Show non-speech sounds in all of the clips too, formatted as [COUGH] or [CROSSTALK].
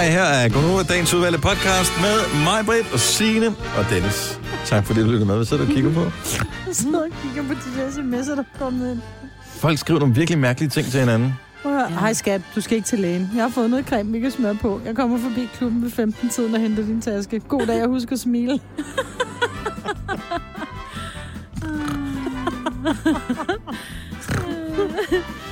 Hej, her er Gunova, dagens udvalgte podcast med mig, Britt og Signe og Dennis. Tak fordi du lyttede med. Hvad sidder du og kigger på? Jeg sidder og kigger på de der sms'er, der er kommet ind. Folk skriver nogle virkelig mærkelige ting til hinanden. At høre. Hej skat, du skal ikke til lægen. Jeg har fået noget creme, vi kan smøre på. Jeg kommer forbi klubben ved 15-tiden og henter din taske. God dag, og husk at smile. [LAUGHS] [LAUGHS]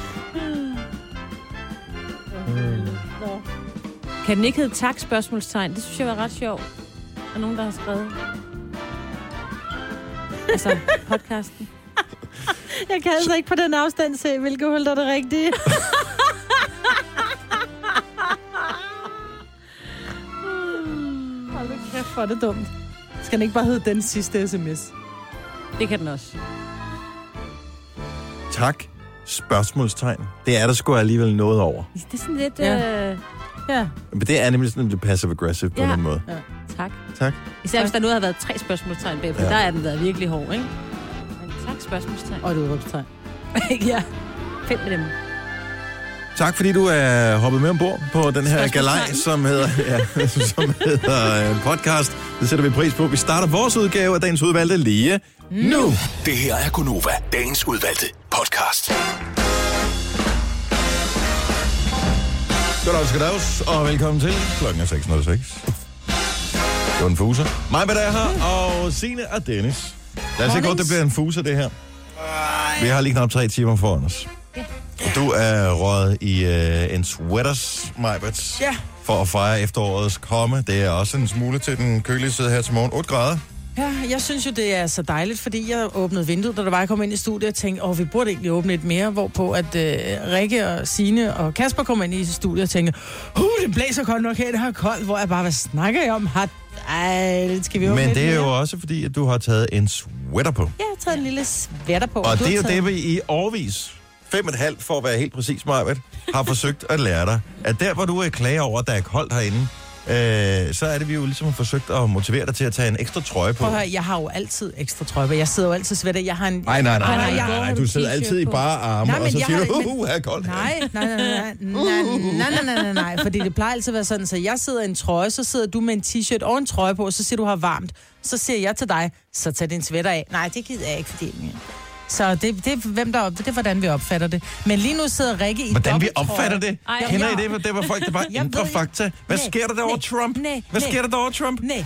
Kan den ikke hedde tak spørgsmålstegn? Det synes jeg var ret sjovt. Der er nogen, der har skrevet. Altså, podcasten. [LAUGHS] Jeg kan altså ikke på den afstand se, hvilke hul der er det rigtige. [LAUGHS] Hold kæft, hvor er det dumt. Skal den ikke bare hedde den sidste sms? Det kan den også. Tak. Spørgsmålstegn. Det er der sgu alligevel noget over. Det er sådan lidt... Ja. Ja. Øh, Ja. Men det er nemlig sådan lidt passive-aggressive på Ja. en måde. tak. Tak. Især hvis der nu har været tre spørgsmålstegn bagpå. Ja. Ja. Der er den været virkelig hård, ikke? Men tak spørgsmålstegn. Og et udråbstegn. [LAUGHS] ja. Fedt med dem. Tak fordi du er hoppet med ombord på den her galej, som hedder, [LAUGHS] ja, som hedder øh, podcast. Det sætter vi pris på. Vi starter vores udgave af dagens udvalgte lige nu. Det her er Gunova, dagens udvalgte podcast. Goddag, goddags, og velkommen til. Klokken er 6.06. Det var en fuser. Mig med der her, og Signe og Dennis. Lad os se godt, det bliver en fuser, det her. Vi har lige knap tre timer foran os. Og du er røget i øh, en sweaters, Majbert. Ja. For at fejre efterårets komme. Det er også en smule til den kølige side her til morgen. 8 grader. Ja, jeg synes jo, det er så dejligt, fordi jeg åbnede vinduet, da der var, jeg kom ind i studiet og tænkte, åh, vi burde egentlig åbne et mere, hvorpå at øh, Rikke og Sine og Kasper kom ind i studiet og tænkte, uh, det blæser godt nok her, det er koldt, hvor jeg bare, hvad snakker jeg om? Har, ej, skal vi åbne Men et det er mere? jo også fordi, at du har taget en sweater på. Jeg har taget en lille sweater på. Og du det er har jo taget... det, vi i årvis, fem og et halvt for at være helt præcis, Marvitt, har forsøgt at lære dig, at der, hvor du er klager over, at der er koldt herinde, øh, så er det, vi jo ligesom har forsøgt at motivere dig til at tage en ekstra trøje på. Prøv at høre, jeg har jo altid ekstra trøje på. Jeg sidder jo altid sweater. Jeg har en... Nej, nej, nej, Nej, nej, nej, du sidder altid i bare arme, Nej, og så siger du, uh, her er koldt. Nej, nej, nej, nej, nej, nej, nej, nej, nej, nej, fordi det plejer altid at være sådan, så jeg sidder i en trøje, så sidder du med en t-shirt og en trøje på, og så siger du har varmt. Så siger jeg til dig, så tag din sweater af. Nej, det gider jeg ikke, fordi... Så det, det, hvem der, op- det er, hvordan vi opfatter det. Men lige nu sidder Rikke i Hvordan vi opfatter det? Ej, Kender. I det? Det var folk, der bare Jeg ved- fakta. Hvad Nej, sker der der over nej, Trump? nej, Hvad sker der der over Trump? Nej,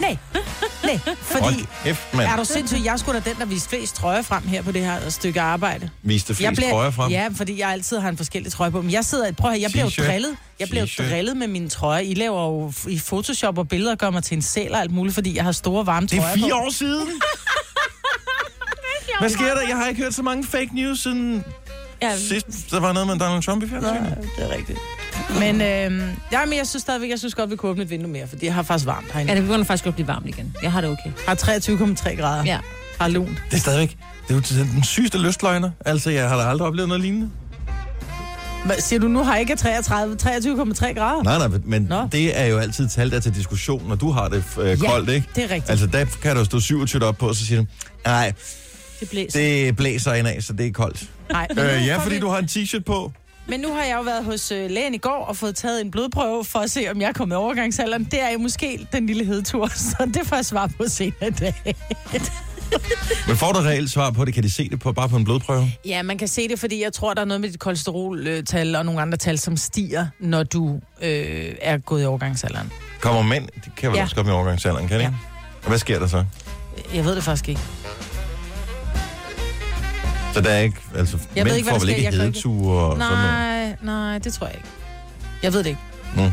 nej, nej, fordi... Kæft, mand. Er du sindssyg? Jeg skulle da den, der viste flest trøjer frem her på det her stykke arbejde. Viste flest trøjer frem. Ja, fordi jeg altid har en forskellig trøje på. Men jeg sidder, prøv at høre, jeg bliver T-shirt. drillet. Jeg bliver T-shirt. drillet med mine trøjer. I laver jo f- i Photoshop og billeder gør mig til en sæl og alt muligt, fordi jeg har store varme Det trøjer er fire på. år siden. [LAUGHS] Hvad sker der? Jeg har ikke hørt så mange fake news siden Ja, sidst, der var noget med Donald Trump i fjernsynet. Nej, det er rigtigt. Men, øh, ja, men jeg synes stadigvæk, jeg synes godt, vi kunne åbne et vindue mere, fordi jeg har faktisk varmt herinde. ja, det begynder faktisk godt at blive varmt igen. Jeg har det okay. Har 23,3 grader. Ja. Har lunt. Det er stadigvæk... Det er jo den sygeste lystløgner. Altså, jeg har da aldrig oplevet noget lignende. Hvad, siger du, nu har ikke 33, 23,3 grader? Nej, nej, men Nå. det er jo altid tal, der er til diskussion, når du har det øh, Ja, koldt, ikke? det er rigtigt. Altså, der kan der stå 27 op på, og så siger du, nej, Det blæser. det blæser ind af, så det er koldt. Nej, Øh, ja, fordi vi- du har en t-shirt på. men nu har jeg jo været hos øh, lægen i går og fået taget en blodprøve for at se, om jeg er kommet i overgangsalderen. Det er jo måske den lille hedetur, [LAUGHS] så det får jeg svar på senere i dag. [LAUGHS] Men får du reelt svar på det? Kan de se det på, bare på en blodprøve? Ja, man kan se det, fordi jeg tror, der er noget med dit kolesteroltal og nogle andre tal, som stiger, når du øh, er gået i overgangsalderen. Kommer mænd, de kan vel Ja. også komme i overgangsalderen, kan de? Ja. Og hvad sker der så? Jeg ved det faktisk ikke. Så der er ikke, altså, Jeg mænd ved ikke, får vel ikke hedeture og sådan noget? Nej, nej, det tror jeg ikke. Jeg ved det ikke.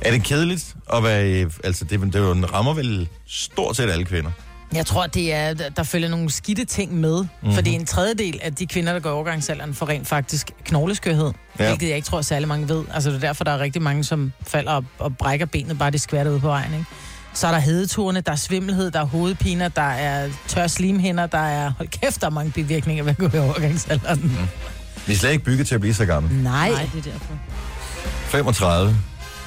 Er det kedeligt at være, altså det, det er jo en rammer vel stort set alle kvinder. Jeg tror, det er, der- følger nogle skidte ting med. Mhm. Mm-hmm. Fordi en tredjedel af de kvinder, der går i overgangsalderen, får rent faktisk knogleskørhed. Ja. Hvilket jeg ikke tror, særlig mange ved. Altså det er derfor, der er rigtig mange, som falder op og brækker benet, bare de skvatter ud på vejen. Ikke? Så er der hedeturene, der er svimmelhed, der er hovedpiner, der er tør slimhinder, der er... Hold kæft, der er mange bivirkninger ved at gå i overgangsalderen. Mm. Vi er slet ikke bygget til at blive så gamle. Nej. Nej, det er derfor. 35,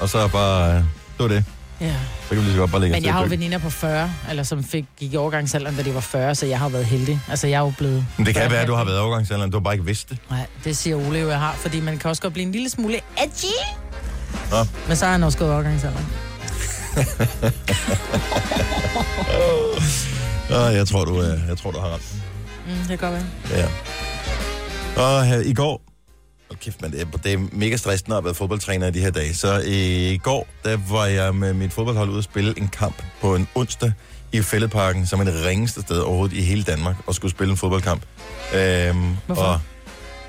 og så er bare, det var det. Ja. Så kan vi lige så godt bare lægge Men jeg har jo veninder på 40, eller som fik, gik i overgangsalderen, da de var 40, så jeg har jo været heldig. Altså, jeg er jo blevet... Men det kan 40. være, at du har været i overgangsalderen, du har bare ikke vidst det. Nej, det siger Ole jo, jeg har, fordi man kan også godt blive en lille smule edgy. Nå. Men så har han også gået overgangsalderen. Åh, [LAUGHS] jeg tror, du, øh, jeg tror, du har ret. Mm, det kan godt være. Ja. Og her, i går... Hold kæft, man, det er, det er mega stressende at være fodboldtræner i de her dage. Så i går, der var jeg med mit fodboldhold ude at spille en kamp på en onsdag i Fælledparken, som er det ringeste sted overhovedet i hele Danmark, og skulle spille en fodboldkamp. Øhm, Hvorfor? Og,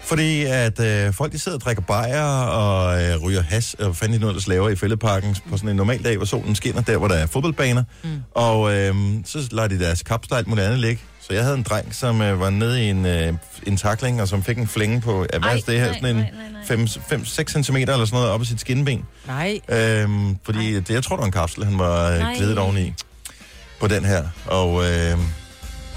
fordi at øh, folk de sidder og drikker bajer og øh, ryger has, og fandt de noget, der laver i Fælledparken på sådan en normal dag, hvor solen skinner, der hvor der er fodboldbaner. Mm. Og øh, så lader de deres kapsler alt muligt andet ligge. Så jeg havde en dreng, som øh, var nede i en, øh, en takling, og som fik en flænge på, ja, hvad er Ej, det her, nej, sådan en nej, nej, nej. 5-6 cm eller sådan noget op i sit skinben. Nej. Øhm, fordi det, jeg tror, det var en kapsel, han var øh, Nej. glædet oveni på den her. Og øh,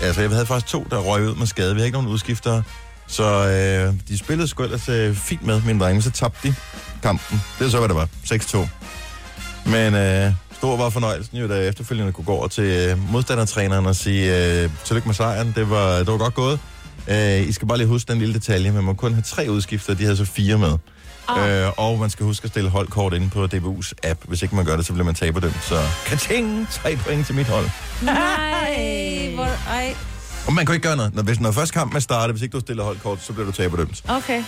altså, jeg havde faktisk to, der røg ud med skade. Vi har ikke nogen udskiftere. Så øh, de spillede sgu ellers øh, fint med, mine drenge. Så tabte de kampen. Det er så, hvad det var. 6-2. Men øh, stor var fornøjelsen jo, da jeg efterfølgende kunne gå over til øh, modstandertræneren og sige, øh, tillykke med sejren. Det var, det var godt gået. Øh, I skal bare lige huske den lille detalje. Man må kun have tre udskifter. De havde så fire med. Ah. Øh, og man skal huske at stille holdkort inde på DBU's app. Hvis ikke man gør det, så bliver man taberdømt. Så kating! Tre point til mit hold. Nej, hvor... Ej. Og man kan ikke gøre noget. Når, hvis, når først kampen er startet, hvis ikke du stiller holdkort, så bliver du taberdømt. Okay.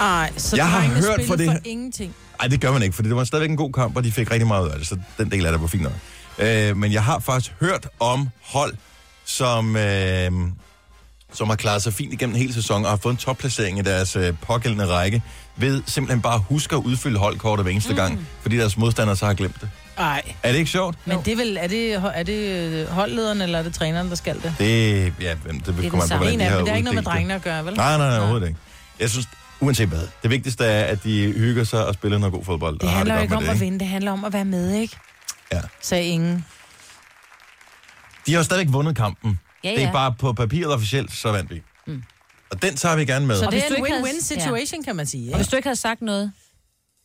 Ej, så Jeg har hørt for det for ingenting. Nej, det gør man ikke, for det var stadigvæk en god kamp, og de fik rigtig meget ud af det, så den del af det var fint nok. Øh, men jeg har faktisk hørt om hold, som, øh, som har klaret sig fint igennem hele sæsonen og har fået en topplacering i deres øh, pågældende række, ved simpelthen bare at huske at udfylde holdkortet hver eneste mm. gang, fordi deres modstandere så har glemt det. Nej. Er det ikke sjovt? Men det er vel, er det, er det øh, holdlederen, eller er det træneren, der skal det? Det, ja, det, det kommer an på, hvordan En de af har det er ikke noget med det. drengene at gøre, vel? Nej, nej, nej, overhovedet ikke. Jeg synes, uanset hvad, det vigtigste er, at de hygger sig og spiller noget god fodbold. Det og handler godt ikke om det, at vinde, det handler om at være med, ikke? Ja. Sagde ingen. De har jo stadigvæk vundet kampen. Ja, Det er ja. bare på papiret officielt, så vandt vi. Mm. Og den tager vi gerne med. Så det er en win-win situation, kan man sige. Og Ikke? hvis du ikke havde sagt noget...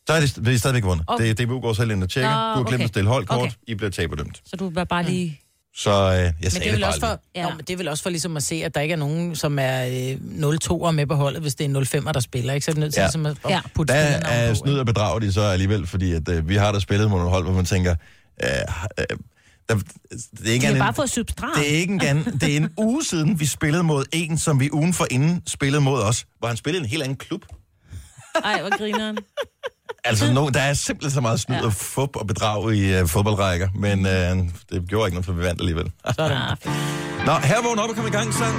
så er det, det er stadigvæk vundet. Okay. Det, DBU går selv ind og tjekker. Nå, du har glemt okay. at stille holdkort. Okay. I bliver taberdømt. Så du var bare lige... Så øh, jeg Men sagde det er vel bare også for, lige. Ja. ja. men det er vel også for ligesom at se, at der ikke er nogen, som er øh, 0-2'er med på holdet, hvis det er 0-5'er, der spiller. Ikke? Så er det nødt til Ja. ja. ligesom at, Ja. putte Der er på, snyd og bedrag de så alligevel, fordi at, øh, vi har der spillet mod nogle hold, hvor man tænker, øh, øh, der, det er ikke De har en, bare fået substrat. det er ikke engang, det er en [LAUGHS] uge siden, vi spillede mod en, som vi ugen for inden spillede mod os, hvor han spillede en helt anden klub. Ej, hvor grineren. Altså, no, der er simpelthen så meget snyd Ja. og fup og bedrag i uh, fodboldrækker, men uh, det gjorde ikke noget, for vi vandt alligevel. Sådan. Ah, fedt. Nå, her vågn op og kom i gang, sang.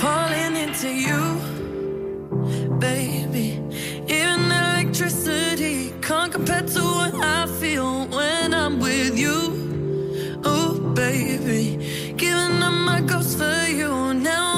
falling into you, baby. Even electricity can't compare to what I feel when I'm with you. Oh, baby, giving up my ghost for you. Now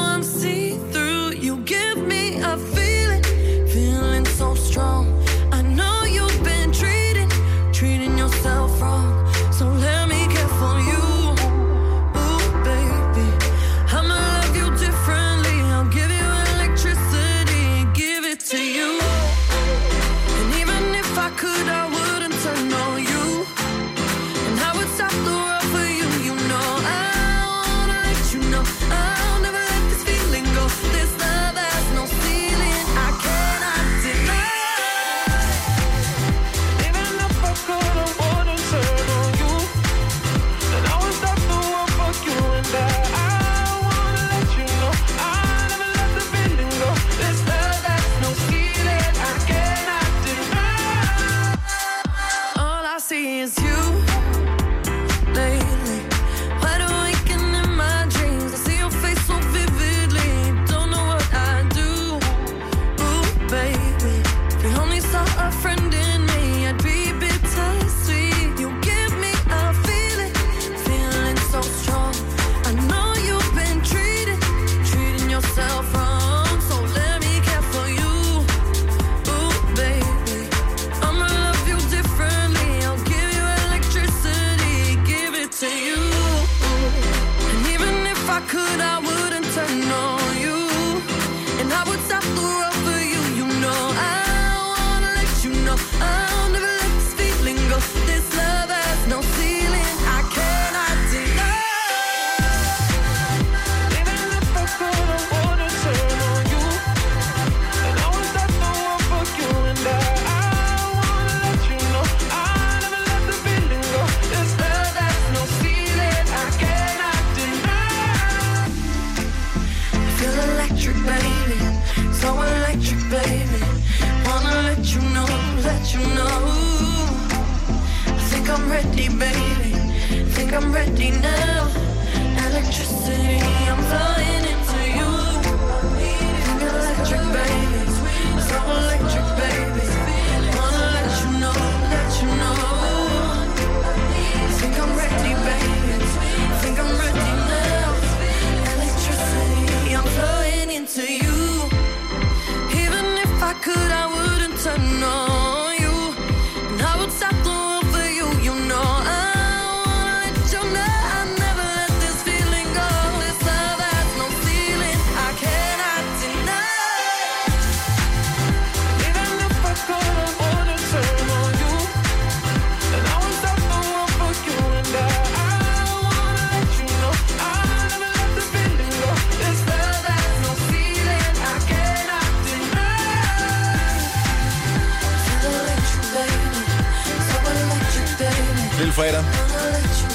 fredag.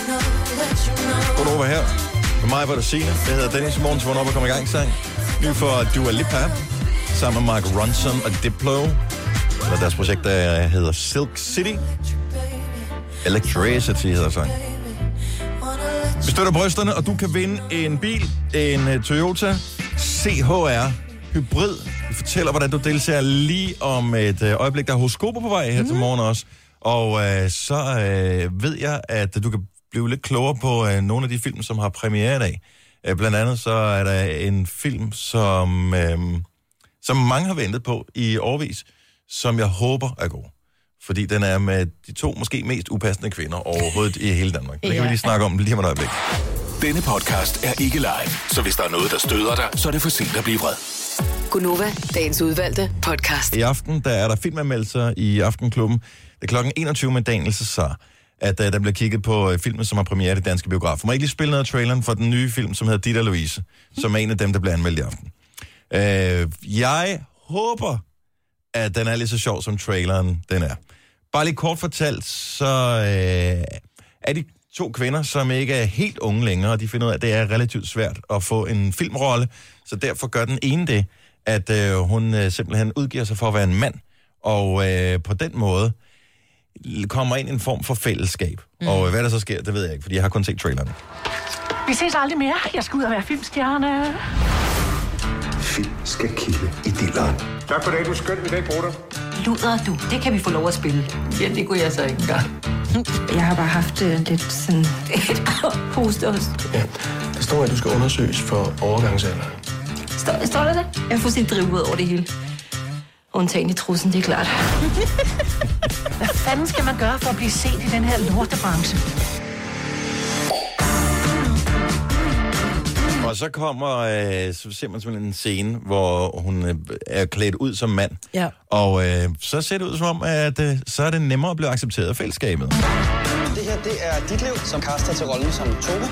Know. Godnova her. For mig var det Signe. Jeg hedder Dennis i morgen, så hvornår vi kommer i gang sang. Ny for Dua Lipa. Sammen med Mark Ronson og Diplo. Eller deres projekt, der hedder Silk City. Electricity hedder sangen. Vi støtter brysterne, og du kan vinde en bil, en uh, Toyota CHR Hybrid. Vi fortæller, hvordan du deltager lige om et uh, øjeblik. Der er horoskoper på vej her mm. til morgen også. Og uh, så uh, ved jeg, at du kan blive lidt klogere på uh, nogle af de film, som har premiere i dag. Uh, blandt andet så er der en film, som, uh, som mange har ventet på i årvis, som jeg håber er god. Fordi den er med de to måske mest upassende kvinder overhovedet i hele Danmark. Det kan vi lige snakke om lige om et øjeblik. Denne podcast er ikke live, så hvis der er noget, der støder dig, så er det for sent at blive vred. Gunova, dagens udvalgte podcast. I aften der er der filmanmeldelser i Aftenklubben. Det er klokken 21 med Daniel Cesar, at uh, der bliver kigget på uh, filmen, som har premiere i det danske biograf. Må jeg ikke lige spille noget af traileren for den nye film, som hedder Dita Louise, som er en af dem, der bliver anmeldt i aften. Uh, jeg håber, at den er lige så sjov, som traileren den er. Bare lige kort fortalt, så uh, er de to kvinder, som ikke er helt unge længere, og de finder ud af, at det er relativt svært at få en filmrolle, så derfor gør den ene det, at øh, hun øh, simpelthen udgiver sig for at være en mand, og øh, på den måde kommer ind i en form for fællesskab. Mm. Og hvad der så sker, det ved jeg ikke, fordi jeg har kun set traileren. Vi ses aldrig mere. Jeg skal ud og være filmstjerne. Film skal kilde i dilleren. Tak for det. Du er skøn i dag, bruder. Luder du, det kan vi få lov at spille. Ja, det kunne jeg så ikke engang. [LAUGHS] Jeg har bare haft øh, lidt sådan [LAUGHS] et hosteost. Ja, der står, at du skal undersøges for overgangsalder. Står, står der det? Jeg får sin drive ud over det hele. Undtagen i trussen, det er klart. [LAUGHS] Hvad fanden skal man gøre for at blive set i den her lortebranche? Og så kommer, øh, så ser man simpelthen en scene, hvor hun øh, er klædt ud som mand. Ja. Og øh, så ser det ud som om, at øh, så er det nemmere at blive accepteret af fællesskabet. Det her, det er dit liv som kaster til rollen som Tove.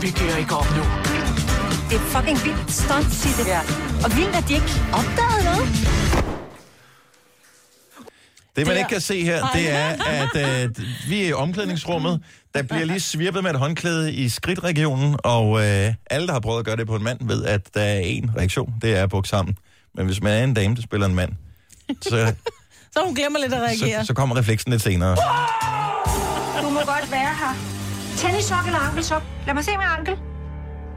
Vi giver ikke op nu. Det er fucking vildt stunt, sig det. Ja. Og vildt, at de ikke opdagede noget. Det, man ikke kan se her, det er, at øh, vi er i omklædningsrummet. Der bliver lige svirpet med et håndklæde i skridtregionen, og øh, alle, der har prøvet at gøre det på en mand, ved, at der er en reaktion. Det er at bukke sammen. Men hvis man er en dame, der spiller en mand, så, [LAUGHS] Så hun glemmer lidt at reagere. så, så kommer refleksen lidt senere. Du må godt være her. Tennissok eller ankelsok? Lad mig se med ankel.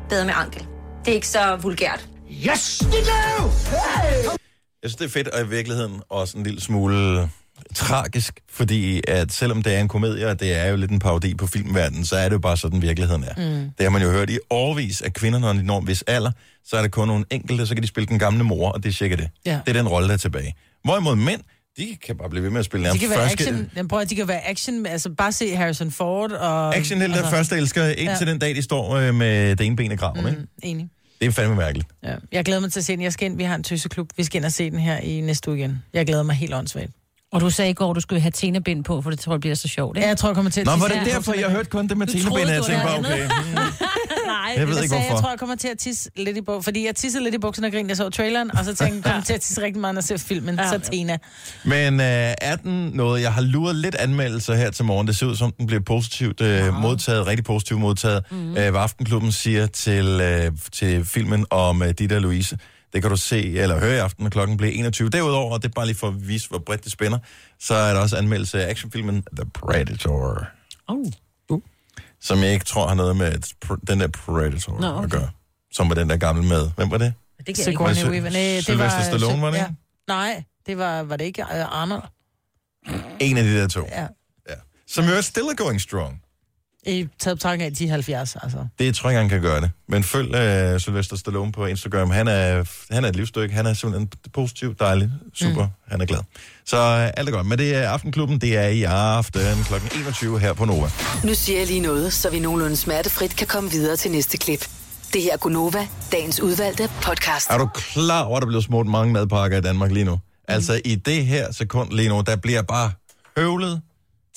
Bedre med ankel. Det er ikke så vulgært. Yes! Jeg synes, det er fedt, og i virkeligheden også en lille smule tragisk, fordi at selvom det er en komedie, og det er jo lidt en parodi på filmverdenen, så er det jo bare sådan, virkeligheden er. Mm. Det har man jo hørt i årvis, at kvinder, når de når en vis alder, så er der kun nogle enkelte, så kan de spille den gamle mor, og det er cirka det. Ja. Det er den rolle, der er tilbage. Hvorimod mænd, de kan bare blive ved med at spille De nærmest kan være første... action. Den prøver, de kan være action. Altså, bare se Harrison Ford og... Action helt altså, der første elsker, indtil Ja. den dag, de står øh, med det ene ben i graven, mm. ikke? Enig. Det er fandme mærkeligt. Ja. Jeg glæder mig til at se den. Jeg skal ind, vi har en tøseklub. Vi skal ind og se den her i næste uge igen. Jeg glæder mig helt åndssvagt. Og du sagde i går, du skulle have Tina-bind på, for det tror jeg bliver så sjovt, Ja, ikke? jeg tror, jeg kommer til at Nå, var det Ja. derfor, jeg hørte kun det med Du troede, Ben, jeg du tænkte havde okay. [LAUGHS] Nej, Jeg ved Jeg ikke, sagde, jeg hvorfor. tror, jeg kommer til at tisse lidt i bukserne, fordi jeg tissede lidt i bukserne og grinede, jeg så traileren, og så tænkte jeg, jeg kommer til at tisse rigtig meget, når jeg ser filmen. Ja. Så Tina. Men øh, er den noget, jeg har luret lidt anmeldelser her til morgen. Det ser ud som, den bliver positivt øh, modtaget, rigtig positivt modtaget. Mm. Øh, hvad Aftenklubben siger til, øh, til filmen om øh, Dita og Louise. Det kan du se eller høre i aften, når klokken bliver 21. Derudover, og det er bare lige for at vise, hvor bredt det spænder, så er der også anmeldelse af actionfilmen The Predator. Oh. som jeg ikke tror har noget med den der Predator Nå, Nå, okay. at gøre. Som var den der gamle med. Hvem var det? Det kan jeg ikke. Sigourney Var det. Nej, det Sylvester var... Stallone, var det ja. ikke? Nej, det var, var det ikke uh, Arnold? En af de der to. Ja. Som jo er still going strong. I taget betragtning af de 70, altså. Det tror jeg ikke, han kan gøre det. Men følg uh, Sylvester Stallone på Instagram. Han er, han er et livsstykke. Han er simpelthen positiv, dejlig, super. Mm. Han er glad. Så uh, alt er godt. Men det er Aftenklubben. Det er i aften kl. 21 her på Nova. Nu siger jeg lige noget, så vi nogenlunde smertefrit kan komme videre til næste klip. Det her er Gunova, dagens udvalgte podcast. Er du klar over, at der bliver smurt mange madpakker i Danmark lige nu? Mm. Altså i det her sekund lige nu, der bliver bare høvlet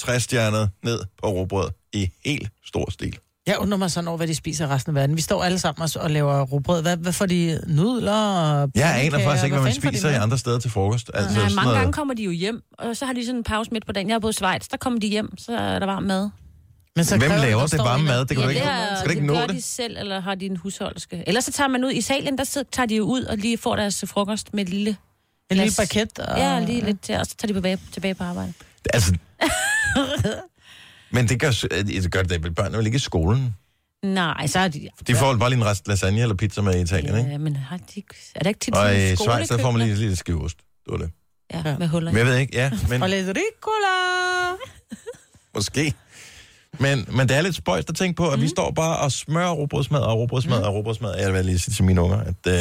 træstjernet ned på råbrød i helt stor stil. Jeg undrer mig sådan over, hvad de spiser i resten af verden. Vi står alle sammen og- laver rugbrød. Hvad, hvad får de? Nudler og Jeg aner faktisk ikke, hvad man får de spiser i andre steder til frokost. Altså, Nej, mange noget- gange kommer de jo hjem, og så har de sådan en pause midt på dagen. Jeg har boet i Schweiz, der kommer de hjem, så er der varm mad. Men Hvem kræver laver det varme mad? Det kan du ja, ikke, det, er, skal du ikke det nå gør det? de selv, eller har de en husholdske. Ellers så tager man ud i salen, der sidder- tager de jo ud og lige får deres frokost med et lille... En lille baguette og- Ja, lige lidt til, og så tager de tilbage, tilbage på arbejde. Altså, [LAUGHS] men det gør, det gør det vel børnene vel ikke i skolen? Nej, så er de... De får bare lige en rest lasagne eller pizza med i Italien, ikke? Ja, men har de, ikke- er det ikke tit Og i Schweiz, der får man lige lidt skiveost. Det var det. Ja, med huller. Men jeg ved ikke, ja, men Og lidt ricola. [LAUGHS] måske. Men, men det er lidt spøjst at tænke på, at mm. vi står bare og smører råbrødsmad og råbrødsmad mm. og råbrødsmad. Jeg vil lige sige til mine unger, at øh,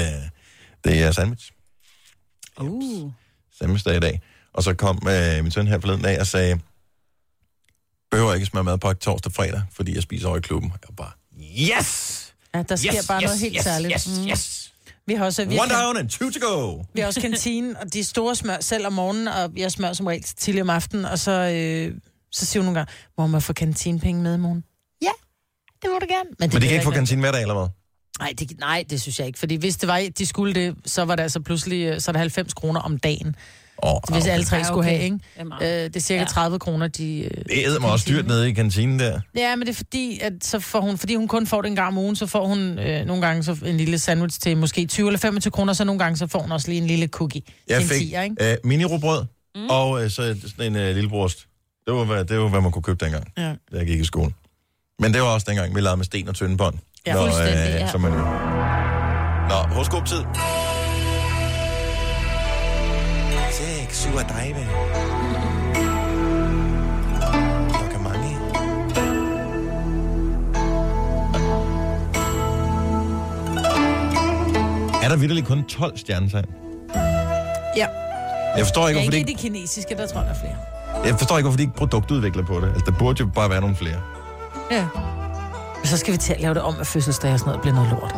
det er sandwich. Uh. Sandwichdag i dag. Og så kom øh, min søn her forleden dag og sagde, behøver ikke smøre madpakke torsdag og fredag, fordi jeg spiser over i klubben. Jeg var bare, yes! Ja, der sker Yes, bare yes, noget helt yes, særligt. yes, yes. Vi har også, vi One down and two to go. vi har også kantinen, og de store smør selv om morgenen, og jeg smør som regel tidligere om aftenen, og så, øh, så siger hun nogle gange, må man få kantinepenge med i morgen? Ja, det må du gerne. Men de ved kan jeg ikke få hvad- kantine hver dag, eller hvad? Nej det, nej, det synes jeg ikke. Fordi hvis det var, de skulle det, så var det altså pludselig øh, så er det 90 kroner om dagen. Oh, Hvis alle tre Ja, skulle okay. have, ikke? Er. Øh, det er cirka Ja. 30 kroner, de... Øh, Det æder mig også dyrt nede i kantinen der. Ja, men det er fordi, at så får hun, fordi hun kun får det en gang om ugen, så får hun øh, nogle gange så en lille sandwich til måske 20 eller 25 kroner, så nogle gange så får hun også lige en lille cookie Jeg fik ikke? øh, mini-råbrød mm. og øh, så sådan en øh, lille brost. Det var, hvad, det var, hvad man kunne købe dengang, Ja. da jeg gik i skole. Men det var også dengang, vi lavede med sten og tynde bånd. Ja, Når, fuldstændig, ja. Som man... Nå, horoskop-tid. 6, 7 af dig, vel? Klokken mange. Er der vitterligt kun 12 stjernetegn? Ja. Jeg forstår ikke, hvorfor de ikke i ikke, de kinesiske, der tror jeg, der er flere. jeg forstår ikke, hvorfor de ikke produktudvikler på det. Altså, der burde jo bare være nogle flere. Ja. Og så skal vi til at lave det om, at fødselsdag og sådan noget bliver noget lort.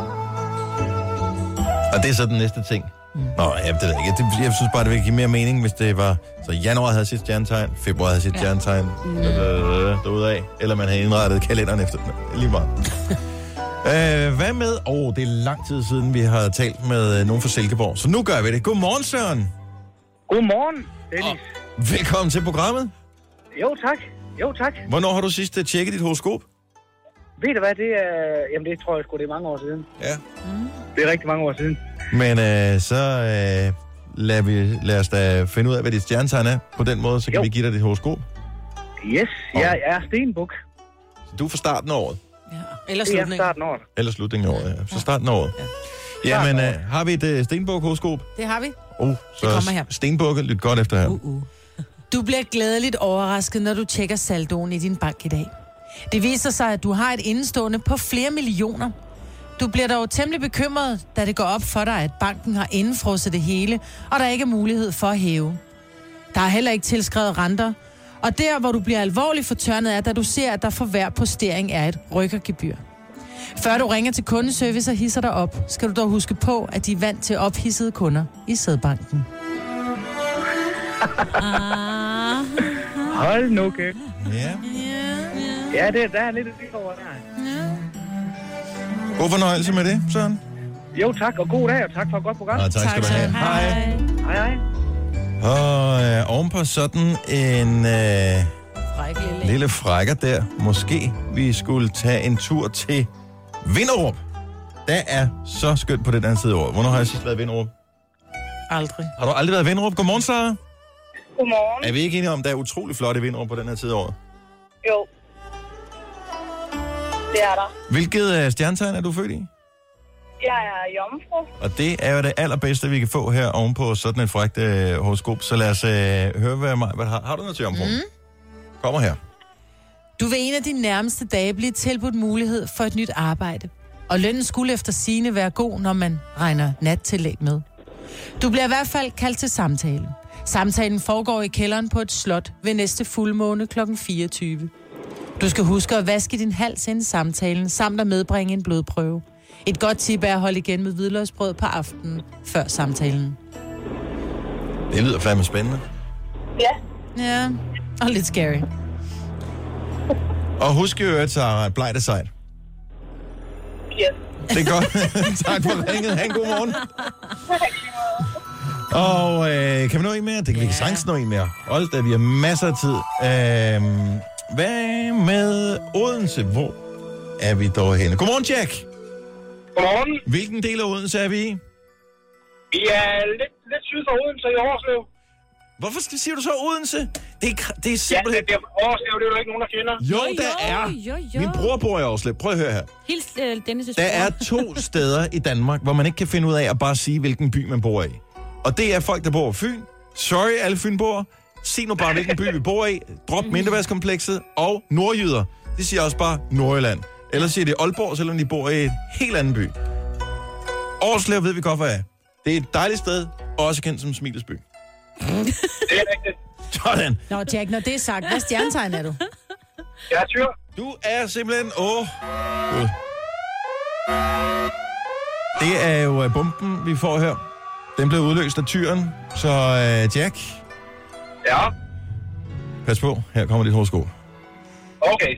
Og det er så den næste ting. Mm. Nå, ja, det ved jeg ikke. Det, jeg synes bare, det ville give mere mening, hvis det var... Så januar havde sit stjernetegn, februar havde sit ja. stjernetegn, mm. øh, derudaf. Eller man havde indrettet kalenderen efter den. Lige meget. [LAUGHS] øh, hvad med... Åh, oh, det er lang tid siden, vi har talt med øh, nogen fra Silkeborg. Så nu gør vi det. Godmorgen, Søren. Godmorgen, Dennis. Velkommen til programmet. Jo, tak. Jo, tak. Hvornår har du sidst øh, tjekket dit horoskop? Ved du hvad, det er... Jamen, det tror jeg sgu, det er mange år siden. Ja. Det er rigtig mange år siden. Men øh, så øh, lad, vi, lad os da finde ud af, hvad dit stjernetegn er. På den måde, så kan Jo. vi give dig dit horoskop. Yes, jeg er Stenbuk. Så du er fra starten af året. Eller Det er slutningen. starten af året. Eller slutningen af året, ja. Så starten af året. Ja. Jamen, øh, har vi et øh, stenbuk-horoskop? Det har vi. Oh, så kommer her. stenbukke, lyt godt efter her. Uh. Du bliver glædeligt overrasket, når du tjekker saldoen i din bank i dag. Det viser sig, at du har et indestående på flere millioner. Du bliver dog temmelig bekymret, da det går op for dig, at banken har indefrosset det hele, og der ikke er mulighed for at hæve. Der er heller ikke tilskrevet renter, og der, hvor du bliver alvorligt fortørnet, er, da du ser, at der for hver postering er et rykkergebyr. Før du ringer til kundeservice og hisser dig op, skal du dog huske på, at de er vant til ophissede kunder i sædbanken. Ah. Hold nu kæft. Ja. Ja, det, der er lidt lidt over der. God fornøjelse med det, Søren. Jo, tak, og god dag, og tak for et godt program. Ja, tak skal du have. Hej. Hej, hej. Og øh, ovenpå sådan en øh, Fræk lille. lille frækker der, måske vi skulle tage en tur til Vinderup. Der er så skønt på den anden side af året. Hvornår har jeg sidst været i Vinderup? Aldrig. Har du aldrig været i Vinderup? Godmorgen, Sara. Godmorgen. Er vi ikke enige om, at der er utrolig flot i Vinderup på den her tid af året? Jo. Det er der. Hvilket øh, stjernetegn er du født i? Jeg er jomfru. Og det er jo det allerbedste, vi kan få her ovenpå sådan et frækt øh, horoskop. Så lad os øh, høre, hvad mig hvad har. Har du noget til jomfru? Mm. Kommer her. Du vil en af de nærmeste dage blive tilbudt mulighed for et nyt arbejde. Og lønnen skulle efter sine være god, når man regner nattillæg med. Du bliver i hvert fald kaldt til samtale. Samtalen foregår i kælderen på et slot ved næste fuldmåne kl. 24. Du skal huske at vaske din hals inden samtalen, samt at medbringe en blodprøve. Et godt tip er at holde igen med hvidløgsbrød på aftenen før samtalen. Det lyder fandme spændende. Ja. Ja, og lidt scary. Og husk jo, at Sarah, blejt er sejt. Yes. Det er godt. [LAUGHS] tak for ringet. Ha' en god morgen. Og øh, kan vi nå en mere? Det kan vi kan sagtens nå en mere. Hold da, vi har masser af tid. Øh, hvad med Odense? Hvor er vi dog henne? Godmorgen, Jack. Godmorgen. Hvilken del af Odense er vi i? Vi er lidt, lidt syd for Odense i Årslev. Hvorfor skal, siger du så Odense? Det er, det er Ja, simpelthen... det, det er Årslev, det er jo ikke nogen, der kender. Jo, der er. Jo, jo. Min bror bor i Årslev. Prøv at høre her. Hils øh, Dennis' Der er to [LAUGHS] steder i Danmark, hvor man ikke kan finde ud af at bare sige, hvilken by man bor i. Og det er folk, der bor på Fyn. Sorry, alle Fynboer. Sig nu bare, hvilken by vi bor i. Drop mindreværdskomplekset. Og nordjyder. De siger også bare Nordjylland. Ellers siger de Aalborg, selvom de bor i et helt andet by. Årslev ved vi godt, hvad er. Det er et dejligt sted, også kendt som Smilesby. Det er rigtigt. Sådan. Nå, Jack, når det er sagt, hvad stjernetegn er du? Jeg er tyr. Du er simpelthen... Åh, Gud. Det er jo øh, bomben, vi får her. Den blev udløst af tyren. Så øh, Jack, Ja, pas på. Her kommer dit horoskop. okay.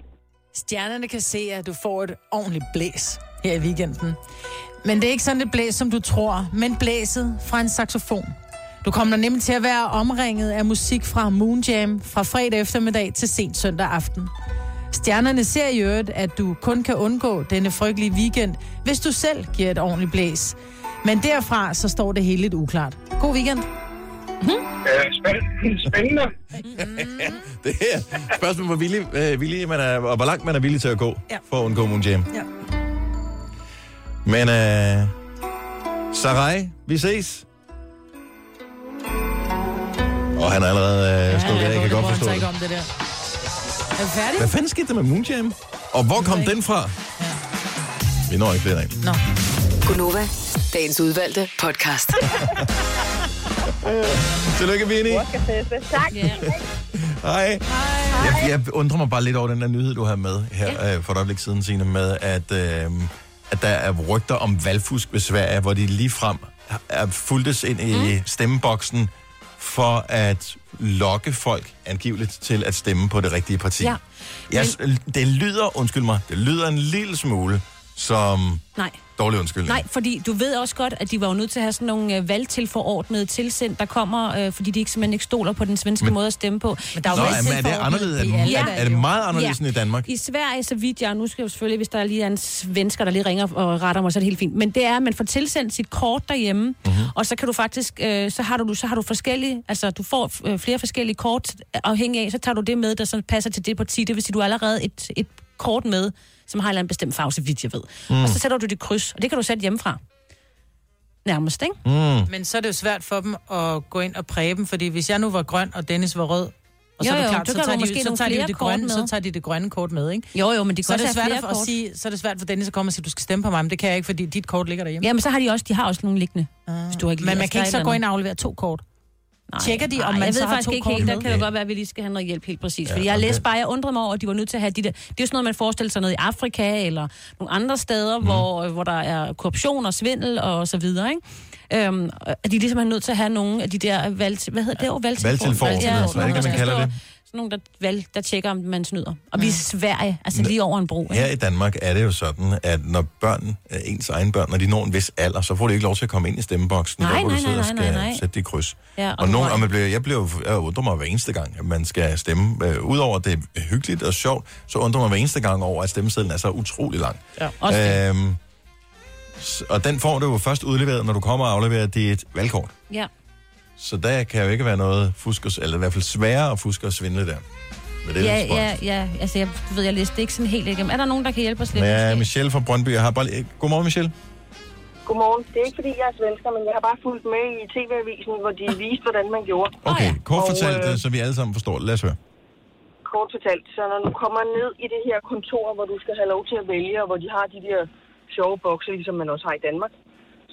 Stjernerne kan se, at du får et ordentligt blæs her i weekenden. Men det er ikke sådan et blæs, som du tror, men blæset fra en saxofon. Du kommer nemlig til at være omringet af musik fra Moonjam fra fredag eftermiddag til sent søndag aften. Stjernerne ser i øvrigt, at du kun kan undgå denne frygtelige weekend, hvis du selv giver et ordentligt blæs. Men derfra så står det hele lidt uklart. God weekend. Øh, spændende. spændende. [LAUGHS] Det her spørgsmål, hvor villig, øh, villig man er, og hvor langt man er villig til at gå Ja. for at undgå Moonjam. Ja. Men øh, Sarai, vi ses. Og han er allerede øh, stukket af, jeg kan godt forstå det. om det der. Er vi færdige? Hvad fanden skete der med Moonjam? Og hvor kom den fra? Vi når ikke flere af. Nå. Gunova, dagens udvalgte podcast. [LAUGHS] Tillykke, Vinnie. Tak. Hej. Jeg, jeg undrer mig bare lidt over den der nyhed, du har med her øh, for et øjeblik siden, Signe, med at, øh, at der er rygter om valgfusk ved Sverige, hvor de lige frem er fuldtes ind i mm. stemmeboksen for at lokke folk angiveligt til at stemme på det rigtige parti. Ja. Jeg, det lyder, undskyld mig, det lyder en lille smule som Nej. Dårlig undskyldning. Nej, fordi du ved også godt, at de var jo nødt til at have sådan nogle øh, valgtilforordnede tilsendt, der kommer, øh, fordi de ikke, simpelthen ikke stoler på den svenske Men- måde at stemme på. Men der er Nå, jo men er det anderledes? Er det, alle er, er det meget anderledes end i Danmark? I Sverige, så vidt jeg, nu skal jeg jo selvfølgelig, hvis der lige er en svensker, der lige ringer og retter mig, så er det helt fint. Men det er, at man får tilsendt sit kort derhjemme, Mhm. mm-hmm. og så kan du faktisk, øh, så har du, så har du forskellige, altså du får øh, flere forskellige kort, afhængig af, så tager du det med, der så passer til det parti. Det vil sige, du har allerede et, et kort med, som har en eller anden bestemt farve, så vidt jeg ved. Mm. Og så sætter du dit kryds, og det kan du sætte hjemmefra. Nærmest, ikke? Mm. Men så er det jo svært for dem at gå ind og præge dem, fordi hvis jeg nu var grøn, og Dennis var rød, og så Jo, er det jo, klart, så tager, du de, så tager de jo det grønne, så tager de det grønne kort med, ikke? Jo, jo, men de Så er, det svært at kort. sige, så er det svært for Dennis at komme og sige, du skal stemme på mig, men det kan jeg ikke, fordi dit kort ligger derhjemme. Jamen, så har de også, de har også nogle liggende, hvis du har ikke Men man kan ikke så gå ind og og aflevere to kort. Tjekker de, om nej, man jeg så ved har faktisk to ikke helt, der kan det godt være, at vi lige skal have noget hjælp helt præcis. Ja, Fordi jeg okay. læste bare, jeg undrede mig over, at de var nødt til at have de der... Det er jo sådan noget, man forestiller sig noget i Afrika, eller nogle andre steder, mm. hvor, hvor der er korruption og svindel og så videre, ikke? Øhm, at de ligesom er nødt til at have nogle af de der valg... Hvad hedder det? jo? Valgtilforordnede, Ja, nogle, kan der man skal kalde stå- det? Sådan nogle, der, valg, der tjekker, om man snyder. Og vi er i Sverige, altså lige over en bro, ikke? Her i Danmark er det jo sådan, at når børn, øh, ens egen børn, når de når en vis alder, så får de ikke lov til at komme ind i stemmeboksen, Nej, der hvor nej, du sidder nej, og nej, skal nej. sætte dit kryds. Ja, og og nogen, og man bliver, jeg bliver jo- jeg undrer mig hver eneste gang, at man skal stemme. Øh, Udover at det er hyggeligt og sjovt, så undrer mig hver eneste gang over, at stemmesedlen er så utrolig lang. Ja, også det. Øhm, og den får du jo først udleveret, når du kommer og afleverer dit valgkort. Ja. Så der kan jo ikke være noget fusk, og eller i hvert fald sværere at fuske og svindle der. Men det er ja, ja, ja. Altså, jeg, du ved, jeg læste det ikke sådan helt igennem. Er der nogen, der kan hjælpe os lidt? Ja? Michelle fra Brøndby. Jeg har bare... lige- Godmorgen, Michelle. Godmorgen. Det er ikke, fordi jeg er svensker, men jeg har bare fulgt med i TV-avisen, hvor de viste, hvordan man gjorde. Okay, kort Og, fortalt, øh... så vi alle sammen forstår det. Lad os høre. kort fortalt, så når du kommer ned i det her kontor, hvor du skal have lov til at vælge, og hvor de har de der sjove bokse, ligesom man også har i Danmark,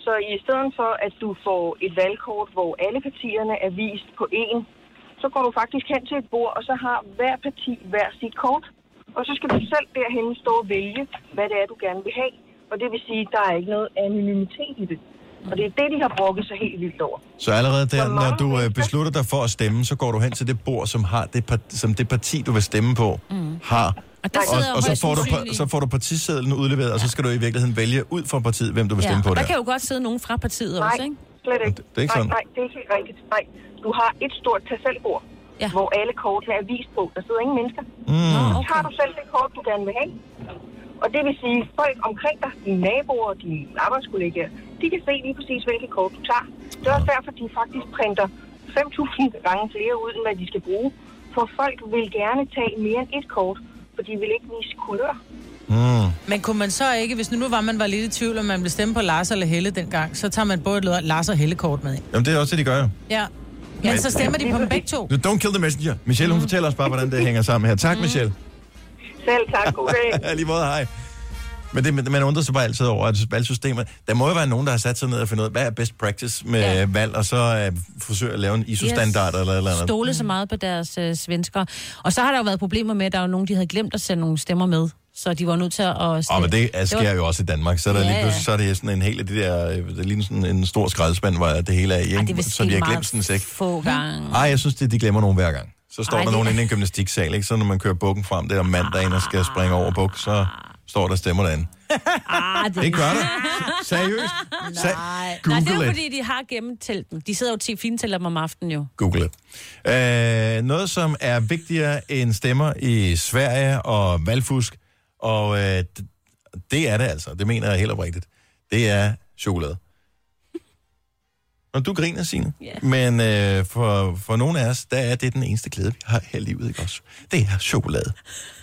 så i stedet for, at du får et valgkort, hvor alle partierne er vist på én, så går du faktisk hen til et bord, og så har hver parti hver sit kort. Og så skal du selv derhen stå og vælge, hvad det er, du gerne vil have. Og det vil sige, at der er ikke noget anonymitet i det. Og det er det, de har brokket sig helt vildt over. Så allerede der, når du øh, beslutter dig for at stemme, så går du hen til det bord, som har det, som det parti, du vil stemme på, mm. har. Og der og, og så, får du, så får du partisedlen udleveret, og så skal du i virkeligheden vælge ud fra partiet, hvem du vil stemme ja. på og der der. kan jo godt sidde nogen fra partiet Nej, også, ikke? slet ikke. Det er ikke nej, sådan. nej, det er ikke helt rigtigt. Nej, du har et stort tasselbord, ja. hvor alle kortene er vist på. Der sidder ingen mennesker. Mm. Så har du selv det kort, du gerne vil have. Og det vil sige, folk omkring dig, dine naboer, dine arbejdskollegaer, de kan se lige præcis, hvilke kort du tager. Det er også derfor, de faktisk printer 5.000 gange flere ud, end hvad de skal bruge. For folk vil gerne tage mere end et kort, for de vil ikke vise kulør. Mm. Men kunne man så ikke, hvis nu, nu var man var lidt i tvivl, om man ville stemme på Lars eller Helle dengang, så tager man både et Lars og Helle kort med ind. Jamen, det er også det, de gør jo. Ja. Men så stemmer de på dem begge to. Don't kill the messenger. Michelle, hun fortæller os bare, hvordan det hænger sammen her. Tak, Michelle. Selv tak. God dag. [LAUGHS] Lige måde, hej. Men det, man undrer sig bare altid over, at valgsystemet... Der må jo være nogen, der har sat sig ned og fundet ud af, hvad er best practice med ja. valg, og så uh, forsøge at lave en ISO-standard yes. eller eller andet. Stole så meget på deres øh, svensker. Og så har der jo været problemer med, at der var nogen, de havde glemt at sende nogle stemmer med. Så de var nødt til at... Åh, men det er- sker var- jo også i Danmark. Så er der Ja, lige pludselig, så er det sådan en hel af de der... øh, Det ligner sådan en stor skraldespand, hvor det hele er i, Ej, det så de har glemt sådan en sæk. få gange. Ej, jeg synes, det, de glemmer nogen hver gang. Så står Ej, der det- nogen inde i en gymnastiksal, ikke? Så når man kører bukken frem der om mandagen og skal springe over buk, så står der stemmer derinde. Ah, Det gør der. Seriøst? Nej, Google Nej, det er jo it. fordi, de har gennemtalt dem. De sidder jo til fintæller dem om aftenen jo. Google det. Øh, noget, som er vigtigere end stemmer i Sverige og valgfusk, og d- det er det altså, det mener jeg helt oprigtigt, det er chokolade. Og du griner, Signe. Ja. Men øh, for, for nogle af os, der er det den eneste glæde, vi har her i livet, ikke også? Det er chokolade.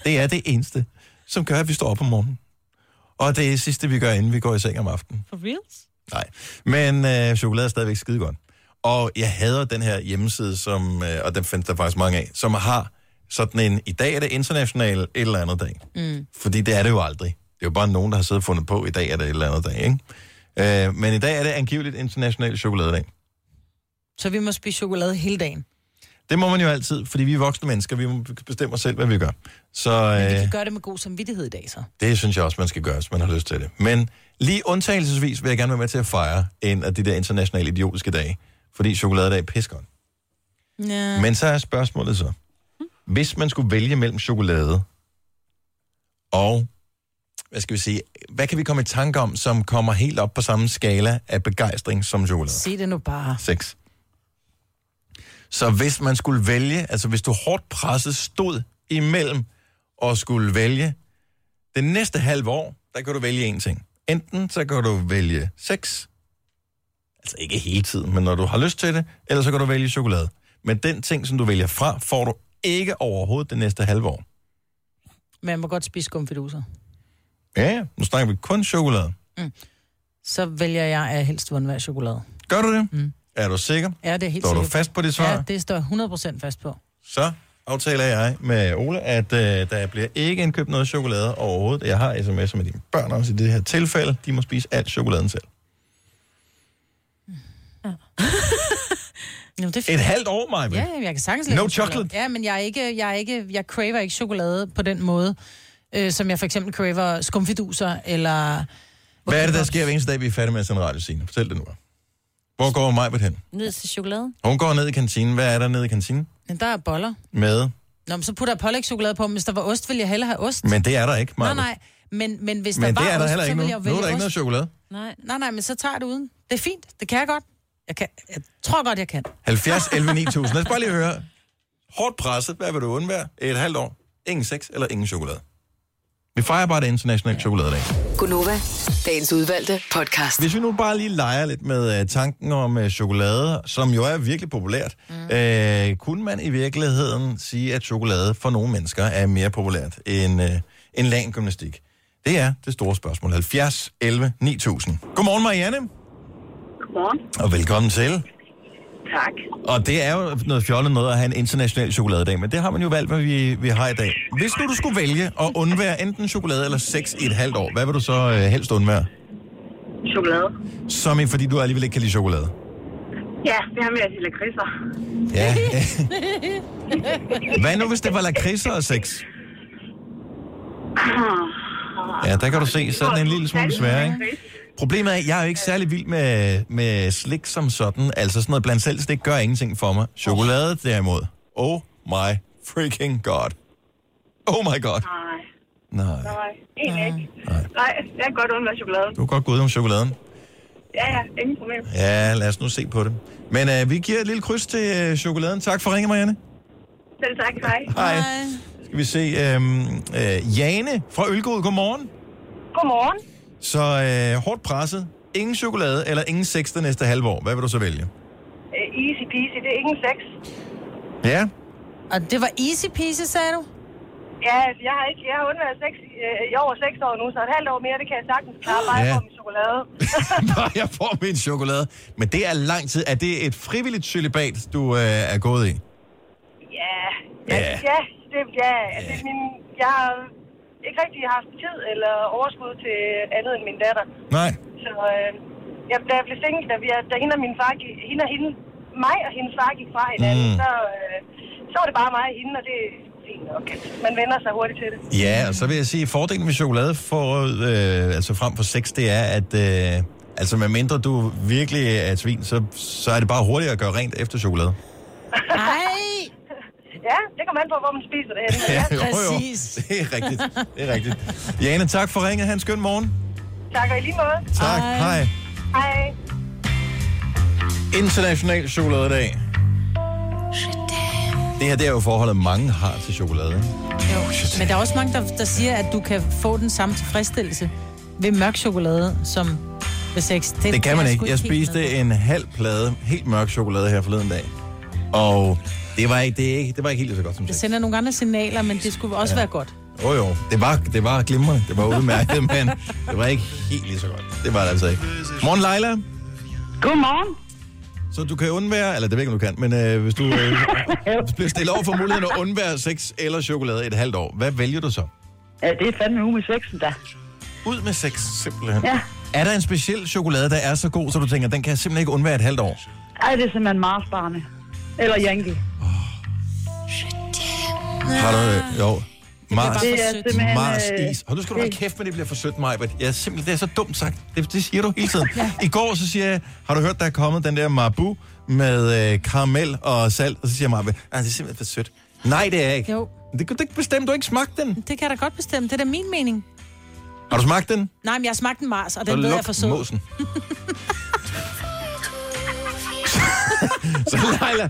Det er det eneste, som gør, at vi står op om morgenen. Og det er det sidste, vi gør, inden vi går i seng om aftenen. For reals? Nej, men øh, chokolade er stadigvæk skide godt. Og jeg hader den her hjemmeside, som, øh, og den findes der faktisk mange af, som har sådan en, i dag er det international et eller andet dag. Mm. Fordi det er det jo aldrig. Det er jo bare nogen, der har siddet og fundet på, i dag er det et eller andet dag, ikke? Øh, men i dag er det angiveligt international chokoladedag. Så vi må spise chokolade hele dagen. Det må man jo altid, fordi vi er voksne mennesker, vi må bestemme os selv, hvad vi gør. Så Men vi øh, kan gøre det med god samvittighed i dag, så. det synes jeg også, man skal gøre, hvis man har lyst til det. Men lige undtagelsesvis vil jeg gerne være med til at fejre en af de der internationale idiotiske dage, fordi chokoladedag er pissegodt. Ja. Men så er spørgsmålet så, hvis man skulle vælge mellem chokolade og, hvad skal vi sige, hvad kan vi komme i tanke om, som kommer helt op på samme skala af begejstring som chokolade? Se det nu bare. Sex. Så hvis man skulle vælge, altså hvis du hårdt presset stod imellem og skulle vælge det næste halve år, der kan du vælge en ting. Enten så kan du vælge sex, altså ikke hele tiden, men når du har lyst til det, eller så kan du vælge chokolade. Men den ting, som du vælger fra, får du ikke overhovedet det næste halve år. Jeg må godt spise skumfiduser. Ja, nu snakker vi kun chokolade. Så vælger jeg at helst undvære chokolade. Gør du det? Mm. Er du sikker? Ja, det er helt Står du sikkert. fast på dit svar? Ja, det står jeg 100% fast på. så aftaler jeg med Ole, at øh, der bliver ikke indkøbt noget chokolade overhovedet. Jeg har sms'er med dine børn også i det her tilfælde. De må spise alt chokoladen selv. Jo, [LAUGHS] det er fint. Et halvt år, Maja. Ja, ja, jeg kan sagtens No chocolate. Ja, men jeg er ikke, jeg er ikke, jeg craver ikke chokolade på den måde, øh, som jeg for eksempel craver skumfiduser, eller... Hvad er det, der sker hver eneste dag, vi er færdige med at sende radioscene? Fortæl det nu. Hvor går Majbert hen? Ned til chokolade. Hun går ned i kantinen. Hvad er der nede i kantinen? Men der er boller. Med. Nå, men så putter jeg pålægtschokolade på, men hvis der var ost, ville jeg hellere have ost. Men det er der ikke, Nej, Maja. nej. Men, men hvis Men der det var er der ost, heller så ikke ville nu. jeg jo Nu er der ikke noget ost. chokolade. Nej, nej, nej, men så tager jeg det uden. Det er fint. Det kan jeg godt. Jeg, kan, jeg tror godt, jeg kan. 70, 11, 9000. Lad os bare lige høre. [LAUGHS] Hårdt presset. Hvad vil du undvære? Et halvt år. Ingen sex eller ingen chokolade. Vi fejrer bare det internationale chokoladedag. Gunova, dagens udvalgte podcast. Hvis vi nu bare lige leger lidt med uh, tanken om uh, chokolade, som jo er virkelig populært, mm. uh, kunne man i virkeligheden sige, at chokolade for nogle mennesker er mere populært end, uh, end lagen-gymnastik? Det er det store spørgsmål. 70, 11, 9000. Godmorgen, Marianne. Godmorgen. Og velkommen til. Tak. Og det er jo noget fjollet noget at have en international chokoladedag, men det har man jo valgt, hvad vi, vi har i dag. Hvis nu du skulle vælge at undvære enten chokolade eller sex i et halvt år, hvad vil du så øh, helst undvære? Chokolade. Som i, fordi du alligevel ikke kan lide chokolade. Ja, det har med at lille kriser. Ja. [LAUGHS] Hvad nu, hvis det var lakridser og sex? Ja, der kan du se, så er den en lille smule svær, ikke? Problemet er, at jeg er jo ikke særlig vild med, med slik som sådan. Altså sådan noget blandt selv slik gør ingenting for mig. Chokolade derimod. Oh my freaking god. Oh my god. Nej. Nej. Nej, egentlig ikke. Nej, jeg kan godt undvære chokolade. Du kan godt gå ud om chokoladen. Ja, ja, ingen problem. Ja, lad os nu se på det. Men uh, vi giver et lille kryds til uh, chokoladen. Tak for ringen, Marianne. Selv tak, hej. Hej. Skal vi se. Um, uh, Jane fra Ølgod, godmorgen. Godmorgen. Så uh, hårdt presset. Ingen chokolade eller ingen sex det næste halve år. Hvad vil du så vælge? Uh, easy peasy, det er ingen sex. Ja. Og det var easy peasy, sagde du? Ja, altså, jeg har ikke, jeg har undværet sex øh, i over 6 år nu, så et halvt år mere, det kan jeg sagtens klare, bare Ja. for min chokolade. [LAUGHS] Bare jeg får min chokolade. Men det er lang tid. Er det et frivilligt celibat, du uh, er gået i? Ja, Ja. ja, ja, det, ja, altså, min, jeg har ikke rigtig haft tid eller overskud til andet end min datter. Nej. Så øh, jeg, da jeg blev single, da, vi, da hende og min far, gik- hende og hende, mig og hendes far gik fra hinanden, Mm. så, øh, så var det bare mig og hende, og det er fint nok. at Man vender sig hurtigt til det. Ja, og så vil jeg sige, at fordelen med chokolade for, øh, altså frem for sex, det er, at øh, altså med mindre du virkelig er et svin, så, så er det bare hurtigere at gøre rent efter chokolade. Nej! Det kommer an på, hvor man spiser det henne. [LAUGHS] Ja, jo, jo. Det er rigtigt. Det er rigtigt. Jane, tak for ringet. Ha' en skøn morgen. Tak, og i lige måde. Tak. Hej. Hej. International chokoladedag. Det her, det er jo forholdet, mange har til chokolade. Jo. Men der er også mange, der, der siger, at du kan få den samme tilfredsstillelse ved mørk chokolade, som ved sex. Det kan man ikke. Jeg spiste en halv plade helt mørk chokolade her forleden dag. Og det var ikke, det er ikke, det var ikke helt så godt som Det sex. sender nogle andre signaler, men det skulle også Ja. være godt. Jo jo, det var, det var glimrende. Det var udmærket, men det var ikke helt lige så godt. Det var det altså ikke. Morgen, Leila. Godmorgen. Så du kan undvære, eller det ved jeg ikke, om du kan, men øh, hvis du øh, [LAUGHS] bliver stillet over for muligheden at undvære sex eller chokolade et halvt år, hvad vælger du så? Ja, det er fandme uge med sexen, da. Ud med sex, simpelthen. Ja. Er der en speciel chokolade, der er så god, så du tænker, den kan jeg simpelthen ikke undvære et halvt år? Ej, det er simpelthen Marsbarne. Eller Yankee. Har du øh, jo. Mars, Det er simpelthen, Mars øh, is. Og du skal du holde kæft med, det bliver for sødt, mig. Jeg er simpelthen, det er så dumt sagt. Det, det siger du hele tiden. I går så siger jeg, har du hørt, der er kommet den der Marabu med øh, karamel og salt? Og så siger Marbe, ah, det er simpelthen for sødt. Nej, det er ikke. Jo. Det kan du ikke bestemme. Du har ikke smagt den. Det kan jeg da godt bestemme. Det er da min mening. Har du smagt den? Nej, men jeg har smagt en Mars, og den ved jeg er for sød. måsen. [LAUGHS] så Leila,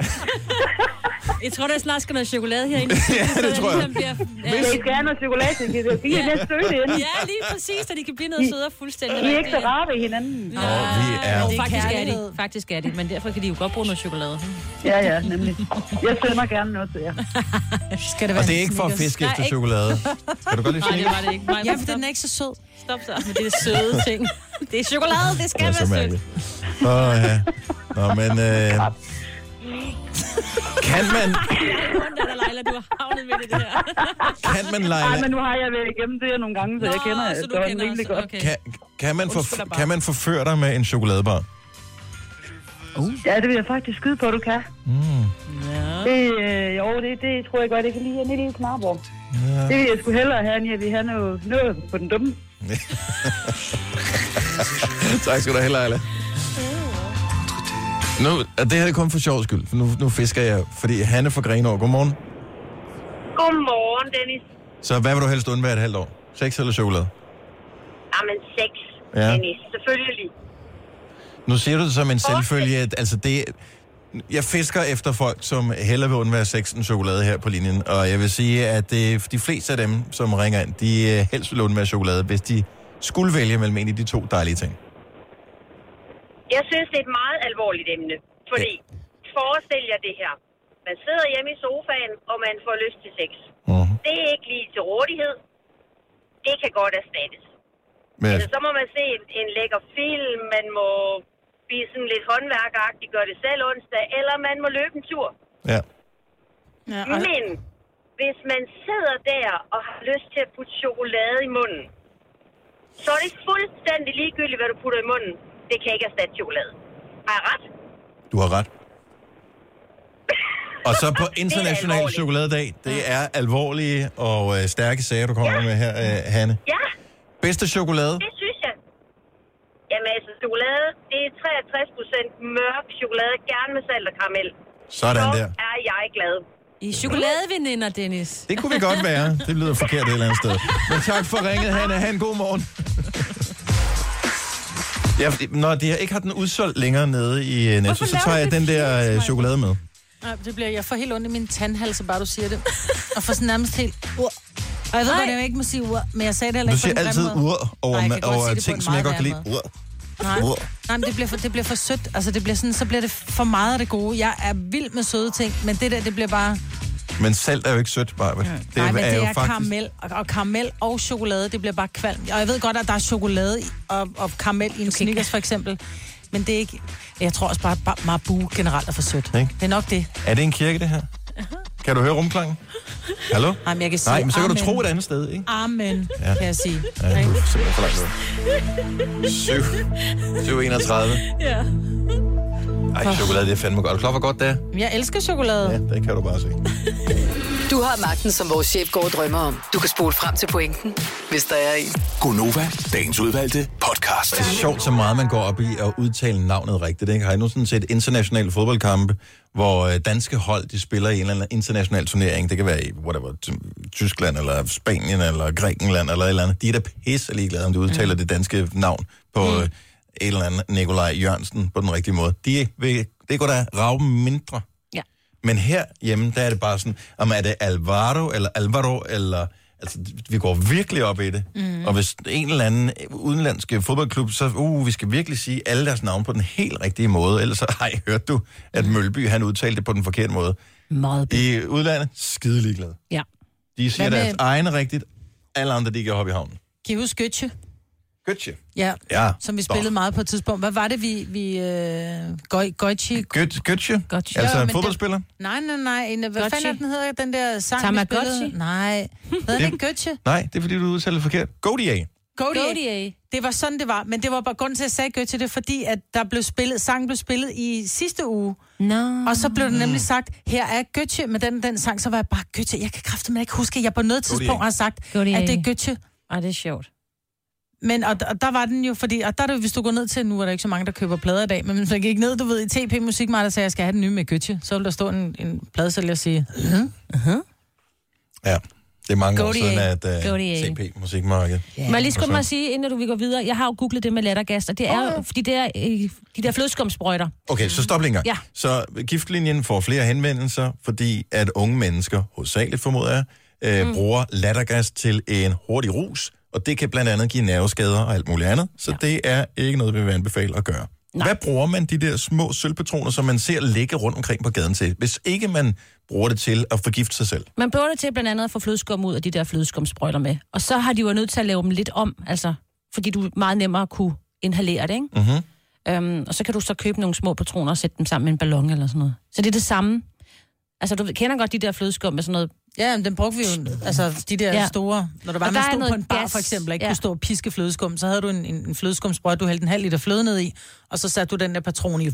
[LAUGHS] Jeg tror, der snart skal noget chokolade herinde. [LAUGHS] Ja, det tror jeg. Ligesom bliver, Ja. Jeg skal have noget chokolade, så de de er lidt søde inde. Ja, lige præcis, så de kan blive noget sødere fuldstændig. I er ikke så rare ved hinanden. Nå, vi er... Jo, faktisk er de. Faktisk er de, men derfor kan de jo godt bruge noget chokolade. Ja, ja, nemlig. Jeg sender gerne noget til jer. [LAUGHS] Skal det Og det er ikke for at fiske efter chokolade. Kan du godt lide Nej, det var det ikke. Nej, Ja, for den er ikke så sød. Stop så med det er søde ting. Det er chokolade, det skal Det være sødt. Åh, ja. Nå, men... Øh, kan man, [LAUGHS] Leila, du har havnet med det her. kan man, Nej, Leila, men nu har jeg været igennem det her nogle gange, så jeg kender så du det kender rimelig godt. okay. kan, kan, man for, kan man forføre dig med en chokoladebar? Ja, det vil jeg faktisk skyde på, du kan. Mm. Det, øh, jo, det, det tror jeg godt, jeg kan lide en lille knarborg. Ja. Det vil jeg sgu hellere have, end jeg vil have noget, noget på den dumme. [LAUGHS] tak skal du have, Leila. Nu, og det her er kun for sjov skyld, for nu, nu fisker jeg, fordi Hanne fra Grenaa, godmorgen. Godmorgen, Dennis. Så hvad vil du helst undvære et halvt år? Sex eller chokolade? Jamen, sex, Ja. Dennis. Selvfølgelig. Nu siger du det som en selvfølge, at altså det, jeg fisker efter folk, som hellere vil undvære sex end chokolade her på linjen, og jeg vil sige, at det, de fleste af dem, som ringer ind, de øh, helst vil undvære chokolade, hvis de skulle vælge mellem en af de to dejlige ting. Jeg synes, det er et meget alvorligt emne. Fordi, forestil jer det her. Man sidder hjemme i sofaen, og man får lyst til sex. Mm-hmm. Det er ikke lige til rådighed. Det kan godt erstattes. Men, Altså, så må man se en, en lækker film, man må blive sådan lidt håndværkeragtig, gøre det selv onsdag, eller man må løbe en tur. ja. Ja, Men hvis man sidder der og har lyst til at putte chokolade i munden, så er det fuldstændig ligegyldigt, hvad du putter i munden. Det kan ikke erstatte chokolade. Har jeg ret? Du har ret. Og så på [LAUGHS] International alvorligt. Chokoladedag, det er alvorlige og øh, stærke sager, du kommer ja. med her, øh, Hanne. Ja, Bedste chokolade? det synes jeg. Jamen altså, chokolade, det er 63 procent mørk chokolade, gerne med salt og karamel. Sådan så der. er jeg glad. I chokoladeveninder, Dennis. Det kunne vi godt være. Det lyder forkert et eller andet sted. Men tak for ringet, Hanne. Ha' en god morgen. Ja, fordi når de ikke har den udsolgt længere nede i øh, Netto, så tager jeg den der øh, chokolade med. Nej, det bliver, jeg får helt ondt i min tandhals, så bare du siger det. Og får sådan nærmest helt... Uh. Og jeg ved godt, jeg ikke må sige ur, men jeg sagde det heller Du ikke på siger altid ur over, Nej, over ting, som jeg godt kan lide. Ur. Nej, Ur. nej men det bliver, for, det bliver for sødt. Altså, det bliver sådan, så bliver det for meget af det gode. Jeg er vild med søde ting, men det der, det bliver bare... Men salt er jo ikke sødt, bare. Det, nej, men det jo er faktisk... karamel, og, og karamel og chokolade, det bliver bare kvalm. Og jeg ved godt, at der er chokolade og, og karamel i en Snickers, for eksempel. Men det er ikke... Jeg tror også bare, at Marabu generelt er for sødt. Ikke? Det er nok det. Er det en kirke, det her? Kan du høre rumklangen? Hallo? Jamen, jeg kan sige Nej, men så kan du amen. tro et andet sted, ikke? Amen, Ja. kan jeg sige. Ja, du er simpelthen for langt ud. 7. 731. Ja. Ej, chokolade, det er fandme godt. Er du klar, hvor godt det er? Jeg elsker chokolade. Ja, det kan du bare se. Du har magten, som vores chef går og drømmer om. Du kan spole frem til pointen, hvis der er en. Gonova, dagens udvalgte podcast. Det er sjovt, så meget man går op i at udtale navnet rigtigt. Ikke? Har I nogensinde set internationale fodboldkampe, hvor øh, danske hold de spiller i en eller anden international turnering? Det kan være i whatever, Ty- Tyskland, eller Spanien, eller Grækenland, eller et eller andet. De er da pisse ligeglade, om du udtaler mm. det danske navn på mm. Et eller andet Nikolaj Jørgensen på den rigtige måde. De vil, det går da rave mindre. Ja. Men her hjemme, der er det bare sådan, om er det Alvaro, eller Alvaro, eller... Altså, vi går virkelig op i det. Mm. Og hvis en eller anden udenlandsk fodboldklub, så uh, vi skal virkelig sige alle deres navn på den helt rigtige måde. Ellers så har I hørt du, at Mølby han udtalte det på den forkerte måde. Meget I udlandet, skide ligeglade. Ja. De siger Hvad med- deres egne rigtigt. Alle andre, de kan hoppe i havnen. I huske Götze? Götze. Ja, Ja. som vi Nå. spillede meget på et tidspunkt. Hvad var det, vi... vi øh, Goi- Goichi... Götze? Götze? Götze. Altså en men fodboldspiller? Den, nej, nej, nej. En, hvad Gotti. fanden den hedder, den der sang, Tamagotchi? vi spillede? Nej. Hedder den ikke Götze? Nej, det er fordi, du udtaler det forkert. Godier. Godia. Det var sådan, det var. Men det var bare grund til, at jeg sagde Götze, det er fordi, at der blev spillet, sangen blev spillet i sidste uge. No. Og så blev det nemlig sagt, her er Götze med den, den sang, så var jeg bare Götze. Jeg kan kraftedeme ikke huske, at jeg på noget tidspunkt har sagt, Godia. at det er Götze. Ej, det er sjovt. Men, og, og der var den jo, fordi, og der er det, hvis du går ned til, nu er der ikke så mange, der køber plader i dag, men hvis man gik ned, du ved, i TP Musikmarked og sagde, jeg skal have den nye med Götze, så vil der stå en, en pladesælger og sige, uh-huh. Ja, det er mange år Godia. siden, at uh, Godia. CP Musikmarked. Yeah. Må jeg lige så- mig at sige, inden du vi går videre, jeg har jo googlet det med lattergas, og det er jo, fordi det er øh, de der flødeskumsprøjter. Okay, så stop lige en gang. Ja. Så giftlinjen får flere henvendelser, fordi at unge mennesker, hovedsageligt formoder jeg, øh, mm. bruger lattergas til en hurtig rus, og det kan blandt andet give nerveskader og alt muligt andet, så ja. det er ikke noget, vi vil anbefale at gøre. Nej. Hvad bruger man de der små sølvpatroner, som man ser ligge rundt omkring på gaden til, hvis ikke man bruger det til at forgifte sig selv? Man bruger det til blandt andet at få flødeskum ud af de der flødeskumsprøjter med. Og så har de jo nødt til at lave dem lidt om, altså, fordi du meget nemmere kunne inhalere det, ikke? Mm-hmm. Øhm, og så kan du så købe nogle små patroner og sætte dem sammen med en ballon eller sådan noget. Så det er det samme. Altså, du kender godt de der flødeskum med sådan noget... Ja, men den brugte vi jo, altså de der Ja. store, når der var, Og man der stod på en bar gas. for eksempel, ikke Ja. kunne stå og piske flødeskum, så havde du en, en, en flødeskumsbrød, du hældte en halv liter fløde ned i, og så satte du den der patron i,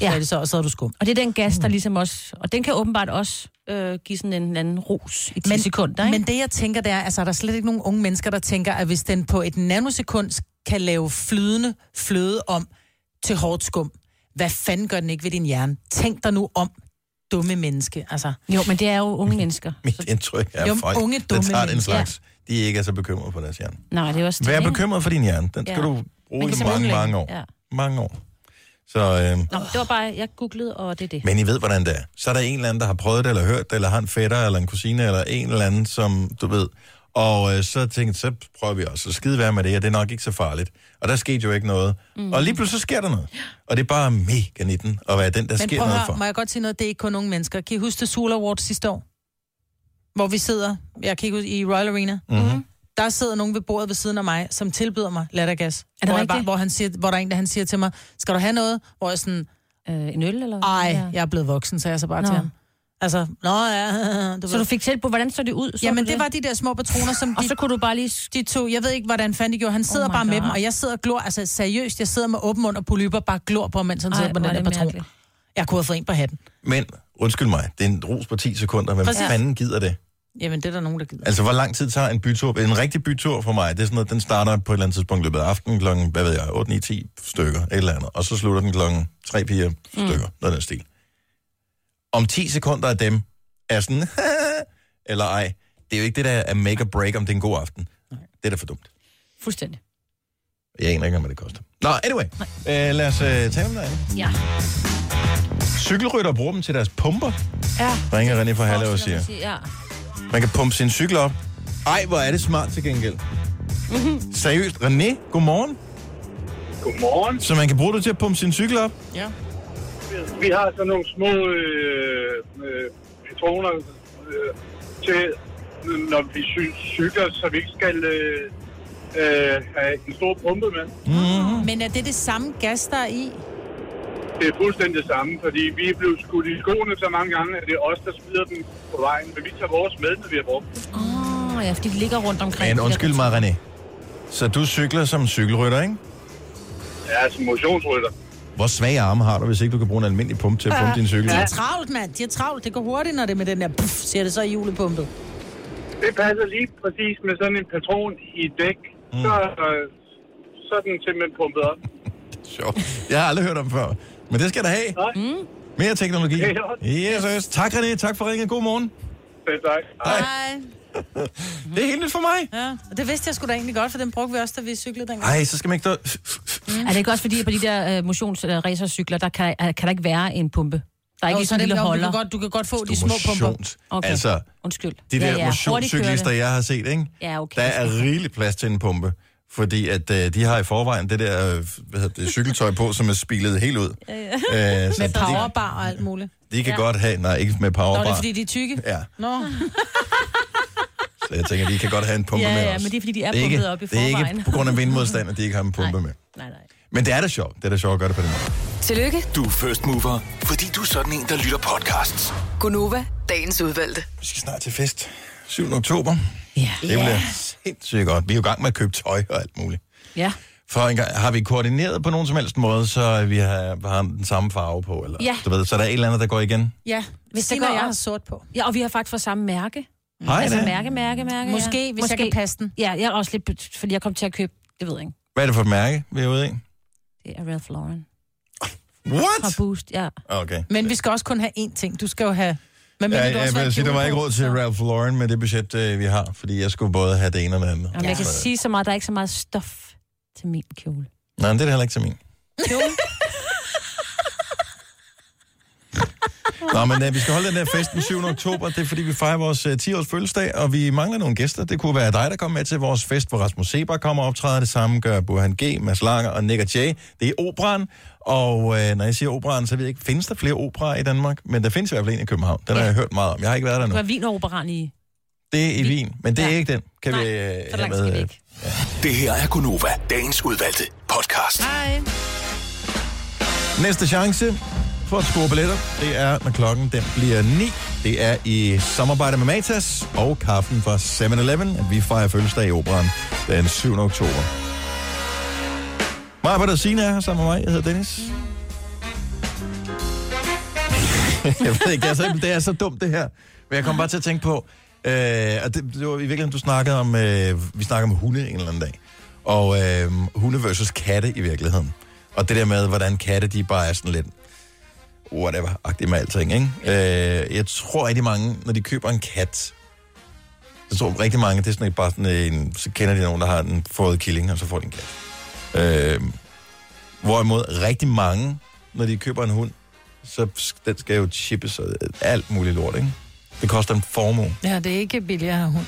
ja. det så, og så havde du skum. Og det er den gas, der ligesom også... Og den kan åbenbart også øh, give sådan en anden rus i 10 Men- sekunder, ikke? Men det jeg tænker, det er, altså er der slet ikke nogen unge mennesker, der tænker, at hvis den på et nanosekund kan lave flydende fløde om til hårdt skum, hvad fanden gør den ikke ved din hjerne? Tænk dig nu om, dumme menneske. Altså, Jo, men det er jo unge mennesker. [LAUGHS] Mit indtryk er, Jo, folk, unge, der dumme tager den slags, de ikke er så bekymrede for deres hjerne. Nej, det er også det, Vær ikke? bekymret for din hjerne. Den skal Ja. du bruge i mange, mange år. Ja. Mange år. Så, øh, Nå, det var bare, jeg googlede, og det er det. men I ved, hvordan det er. Så er der en eller anden, der har prøvet det, eller hørt det, eller har en fætter, eller en kusine, eller en eller anden, som, du ved, Og øh, så tænkte jeg, så prøver vi også at skide være med det, og det er nok ikke så farligt. Og der skete jo ikke noget. Mhm. Mm. Og lige pludselig så sker der noget. Og det er bare mega 19 at være den, der Men sker noget høre, for. må jeg godt sige noget? Det er ikke kun unge mennesker. Kan I huske det Soul Awards sidste år? Hvor vi sidder, jeg kan ikke huske, i Royal Arena. Mm-hmm. Der sidder nogen ved bordet ved siden af mig, som tilbyder mig lattergas. Er det hvor, jeg bare, hvor, han siger, hvor der er en, der han siger til mig, skal du have noget? Hvor jeg sådan, øh, en øl eller? Ej, Ja. jeg er blevet voksen, sagde jeg så bare Nå. til ham. Altså, nå ja. Du Så ved. du fik selv på, hvordan så det ud? Så Jamen, du det var de der små patroner, som de... Og så kunne du bare lige... De to, jeg ved ikke, hvordan fanden de gjorde. Han sidder Oh bare med God. dem, og jeg sidder og glor, altså seriøst, jeg sidder med åben mund og polyper, bare glor på, mens han Ej, sidder på den er der det patron. mærkeligt. Jeg kunne have fået en på hatten. Men, undskyld mig, det er en rus på 10 sekunder. Hvem Præcis. fanden gider det? Jamen, det er der nogen, der gider. Altså, hvor lang tid tager en bytur? En rigtig bytur for mig, det er sådan noget, den starter på et eller andet tidspunkt løbet af aftenen klokken, hvad ved jeg, 8, 9, 10 stykker, et eller andet. Og så slutter den klokken 3, 4 stykker, mm. noget af den stil. Om 10 sekunder af dem er sådan, [LAUGHS] eller ej, det er jo ikke det, der er make or break, om det er en god aften. Det er da for dumt. Fuldstændig. Jeg aner ikke, hvad det koster. Nå, anyway. Øh, lad os øh, tale om det andet. Ja. Cykelrytter bruger dem til deres pumper, Ja. ringer René fra Halle og siger. Ja. Man kan pumpe sin cykel op. Ej, hvor er det smart til gengæld. Mhm. Seriøst, René, godmorgen. Godmorgen. Så man kan bruge det til at pumpe sin cykel op? Ja. Vi har sådan nogle små øh, øh, patroner øh, til, når vi cykler, så vi ikke skal øh, øh, have en stor pumpe med. Mm-hmm. Men er det det samme gas, der er i? Det er fuldstændig det samme, fordi vi er blevet skudt i skoene så mange gange, at det er os, der smider dem på vejen. Men vi tager vores med, når vi har brugt dem. Åh, oh, ja, fordi de ligger rundt omkring. Men undskyld mig, René. Så du cykler som cykelrytter, ikke? Ja, som motionsrytter. Hvor svage arme har du, hvis ikke du kan bruge en almindelig pumpe til at pumpe din cykel? De er travlt, mand. De er travlt. Det går hurtigt, når det er med den der puff, siger det så i julepumpet. Det passer lige præcis med sådan en patron i et dæk. Mm. Så, øh, så er den simpelthen pumpet op. [LAUGHS] Sjovt. Jeg har aldrig hørt om før. Men det skal der have. Nej. Mm. Mere teknologi. Det er Yes, yes. Tak, René. Tak for ringen. God morgen. Selv tak. Hej. Nej. Det er helt nyt for mig. Ja, og det vidste jeg sgu da egentlig godt, for den brugte vi også, da vi cyklede dengang. Ej, så skal man ikke... Dø- Er det ikke også fordi, på de der uh, motions-racercykler, der kan, uh, kan der ikke være en pumpe? Der er ikke Jo, sådan en lille jo, du holder. kan godt- du kan godt få de små pumper. Okay. Altså, Undskyld. de der Ja, ja. motionscyklister, jeg har set, ikke? Ja, okay. Der er rigeligt plads til en pumpe. Fordi at øh, de har i forvejen det der øh, hvad hedder det, cykeltøj på, som er spilet helt ud. Ja, ja. Øh, så Med de- powerbar og alt muligt. De kan Ja. godt have... Nej, ikke med Nå, powerbar. det er fordi, de er tykke? Ja. Nå. [LAUGHS] [LAUGHS] Så jeg tænker, de kan godt have en pumpe Ja, med ja, også. men det er, fordi de er det ikke, pumpet op i Det er forvejen. ikke på grund af vindmodstand, at de ikke har en [LAUGHS] pumpe med. Nej, nej. Men det er da sjovt. Det er da sjovt at gøre det på den måde. Tillykke, Du er first mover, fordi du er sådan en, der lytter podcasts. Gunova, dagens udvalgte. Vi skal snart til fest. 7. oktober. Ja. Det bliver sindssygt godt. Vi er jo i gang med at købe tøj og alt muligt. Ja. For en gang, har vi koordineret på nogen som helst måde, så vi har, har den samme farve på? Eller, Ja. du ved, så der er et eller andet, der går igen? Ja, hvis og går jeg har sort på. Ja, og vi har faktisk fået samme mærke. Hej altså mærke, mærke, mærke. Måske, ja. hvis jeg kan passe den. Ja, jeg er også lidt, fordi jeg kom til at købe, det ved jeg ikke. Hvad er det for et mærke, vi er ude i? Det er Ralph Lauren. What? Fra Boost, ja. Okay. Men vi skal også kun have én ting. Du skal jo have... Men Ja, du jeg, vil sige, der var ikke råd til Ralph Lauren med det budget, øh, vi har, fordi jeg skulle både have det ene og det andet. Jamen, jeg kan sige så meget, der er ikke så meget stof til min kjole. Nej, men det er da heller ikke til min. Kjole? [LAUGHS] Nå, men uh, vi skal holde den der fest den 7. oktober. Det er, fordi vi fejrer vores uh, 10-års fødselsdag, og vi mangler nogle gæster. Det kunne være dig, der kommer med til vores fest, hvor Rasmus Seber kommer og optræder. Det samme gør Burhan G, Mads Langer og Nick og Jay. Det er operan, og uh, når jeg siger operan, så ved jeg ikke, findes der flere operer i Danmark? Men der findes i hvert fald en i København. Den har jeg hørt meget om. Jeg har ikke været der nu. har vin og operan i. Det er i Wien, men det er ikke den. Kan Nej, vi så uh, langt skal vi ikke. Det her er Gunova, dagens udvalgte podcast. Hej. Næste chance for at score billetter, det er, når klokken den bliver 9. Det er i samarbejde med Matas og kaffen fra 7-Eleven, at vi fejrer fødselsdag i operan den 7. oktober. Maja og Signe er her sammen med mig. Jeg hedder Dennis. [LAUGHS] jeg ved ikke, det er, så, det er så dumt det her. Men jeg kom bare til at tænke på, øh, og det, det var i virkeligheden, du snakkede om, øh, vi snakker om hunde en eller anden dag. Og øh, hunde versus katte i virkeligheden. Og det der med, hvordan katte, de bare er sådan lidt whatever-agtige med alting, ikke? Øh, jeg tror rigtig mange, når de køber en kat, jeg tror rigtig mange, det er sådan et, bare sådan en, så kender de nogen, der har en fået killing, og så får de en kat. Øh, hvorimod rigtig mange, når de køber en hund, så den skal jo chippes og alt muligt lort, ikke? Det koster en formue. Ja, det er ikke billigt at have hund.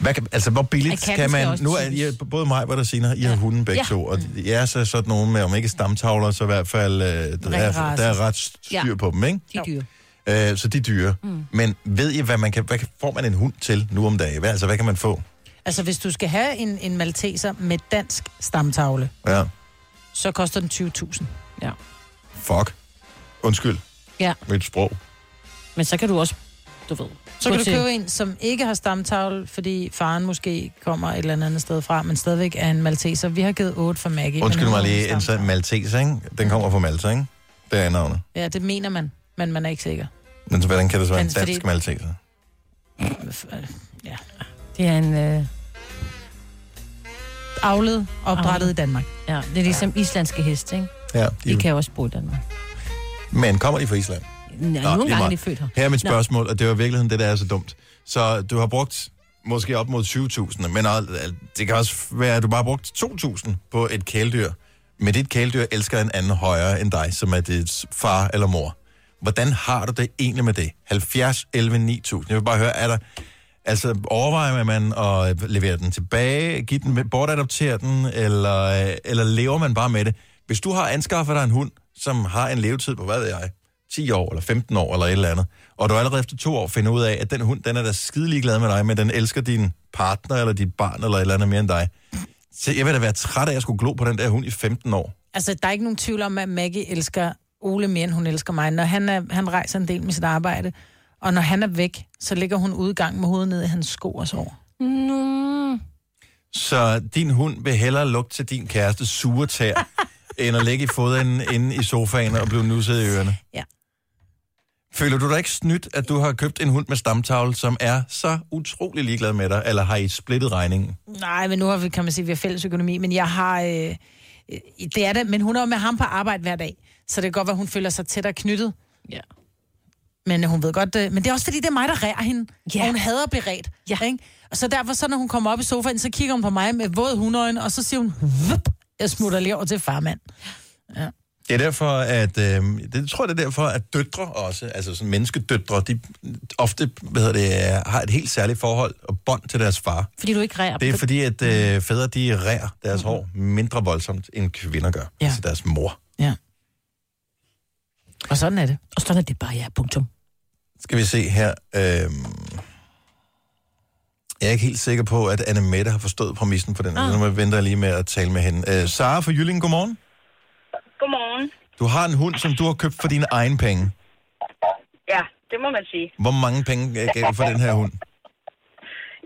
Hvad kan, altså, hvor billigt kan skal man... Nu er I, både mig og der Sina, I har hunden begge Ja. to, og I er så sådan nogle med, om ikke stamtavler, så i hvert fald, øh, der, er, der er ret styr Ja. på dem, ikke? De er dyre. Øh, så de er dyre. Mm. Men ved I, hvad man kan, hvad kan- får man en hund til nu om dagen? Hvad, altså, hvad kan man få? Altså, hvis du skal have en, en malteser med dansk stamtavle, Ja, så koster den 20.000. Ja. fuck. Undskyld, ja. mit sprog. Men så kan du også, du ved... Så kan du købe en, som ikke har stamtavle, fordi faren måske kommer et eller andet sted fra, men stadigvæk er en malteser. Vi har givet 8 for Maggie. Undskyld mig lige, en stamtavle. så Maltese, ikke? Den kommer fra Malta, ikke? Det er navnet. Ja, det mener man, men man er ikke sikker. Men så hvordan kan det så være en Men fordi- dansk Malteser? Ja. Det er en... Øh... Avlet, opdrettet i Danmark. Ja, det er ligesom islandske heste, ikke? Ja, De kan jo også bo i Danmark. Men kommer de fra Island? Ja, Nå, nogle gange er de født her. Her er mit Nå. spørgsmål, og det var i virkeligheden det, der er så dumt. Så du har brugt måske op mod 20.000, men det kan også være, at du bare har brugt 2.000 på et kæledyr. Men dit kæledyr elsker en anden højere end dig, som er dit far eller mor. Hvordan har du det egentlig med det? 70, 11, 9000. Jeg vil bare høre, er der... Altså, overvejer man at levere den tilbage, give den, bortadoptere den, eller, eller lever man bare med det? Hvis du har anskaffet dig en hund, som har en levetid på, hvad ved jeg, 10 år eller 15 år eller et eller andet, og du allerede efter to år finder ud af, at den hund, den er da skidelig glad med dig, men den elsker din partner eller dit barn eller et eller andet mere end dig. Så jeg vil da være træt af, at jeg skulle glo på den der hund i 15 år. Altså, der er ikke nogen tvivl om, at Maggie elsker Ole mere, end hun elsker mig. Når han, er, han rejser en del med sit arbejde, og når han er væk, så ligger hun udgang med hovedet ned i hans sko og sover. Mm. Så din hund vil hellere lugte til din kæreste sure tær, [LAUGHS] end at ligge i foden inde i sofaen og blive nusset i ørerne. Ja. Føler du dig ikke snydt, at du har købt en hund med stamtavle, som er så utrolig ligeglad med dig, eller har I splittet regningen? Nej, men nu har vi, kan man sige, at vi har fælles økonomi, men jeg har... Øh, øh, det er det, men hun er jo med ham på arbejde hver dag, så det kan godt være, at hun føler sig tættere knyttet. Ja. Men hun ved godt, øh, men det er også fordi, det er mig, der rærer hende. Ja. Og hun hader at blive rædt. Ja. Ikke? Og så derfor, så når hun kommer op i sofaen, så kigger hun på mig med våd hundøjne, og så siger hun, Vup! jeg smutter lige over til farmand. Ja. Det er derfor, at... Øh, det tror jeg, det er derfor, at døtre også, altså sådan menneskedøtre, de ofte hvad hedder det, har et helt særligt forhold og bånd til deres far. Fordi du ikke rærer Det er fordi, at øh, fædre, de rærer deres hår mindre voldsomt, end kvinder gør. Ja. Altså deres mor. Ja. Og sådan er det. Og sådan er det bare, ja, punktum. Skal vi se her. Øh, jeg er ikke helt sikker på, at Anne Mette har forstået præmissen på den. Ah. Nu venter jeg lige med at tale med hende. Øh, Sara fra Jylling, godmorgen. Du har en hund, som du har købt for dine egne penge. Ja, det må man sige. Hvor mange penge gav du for den her hund?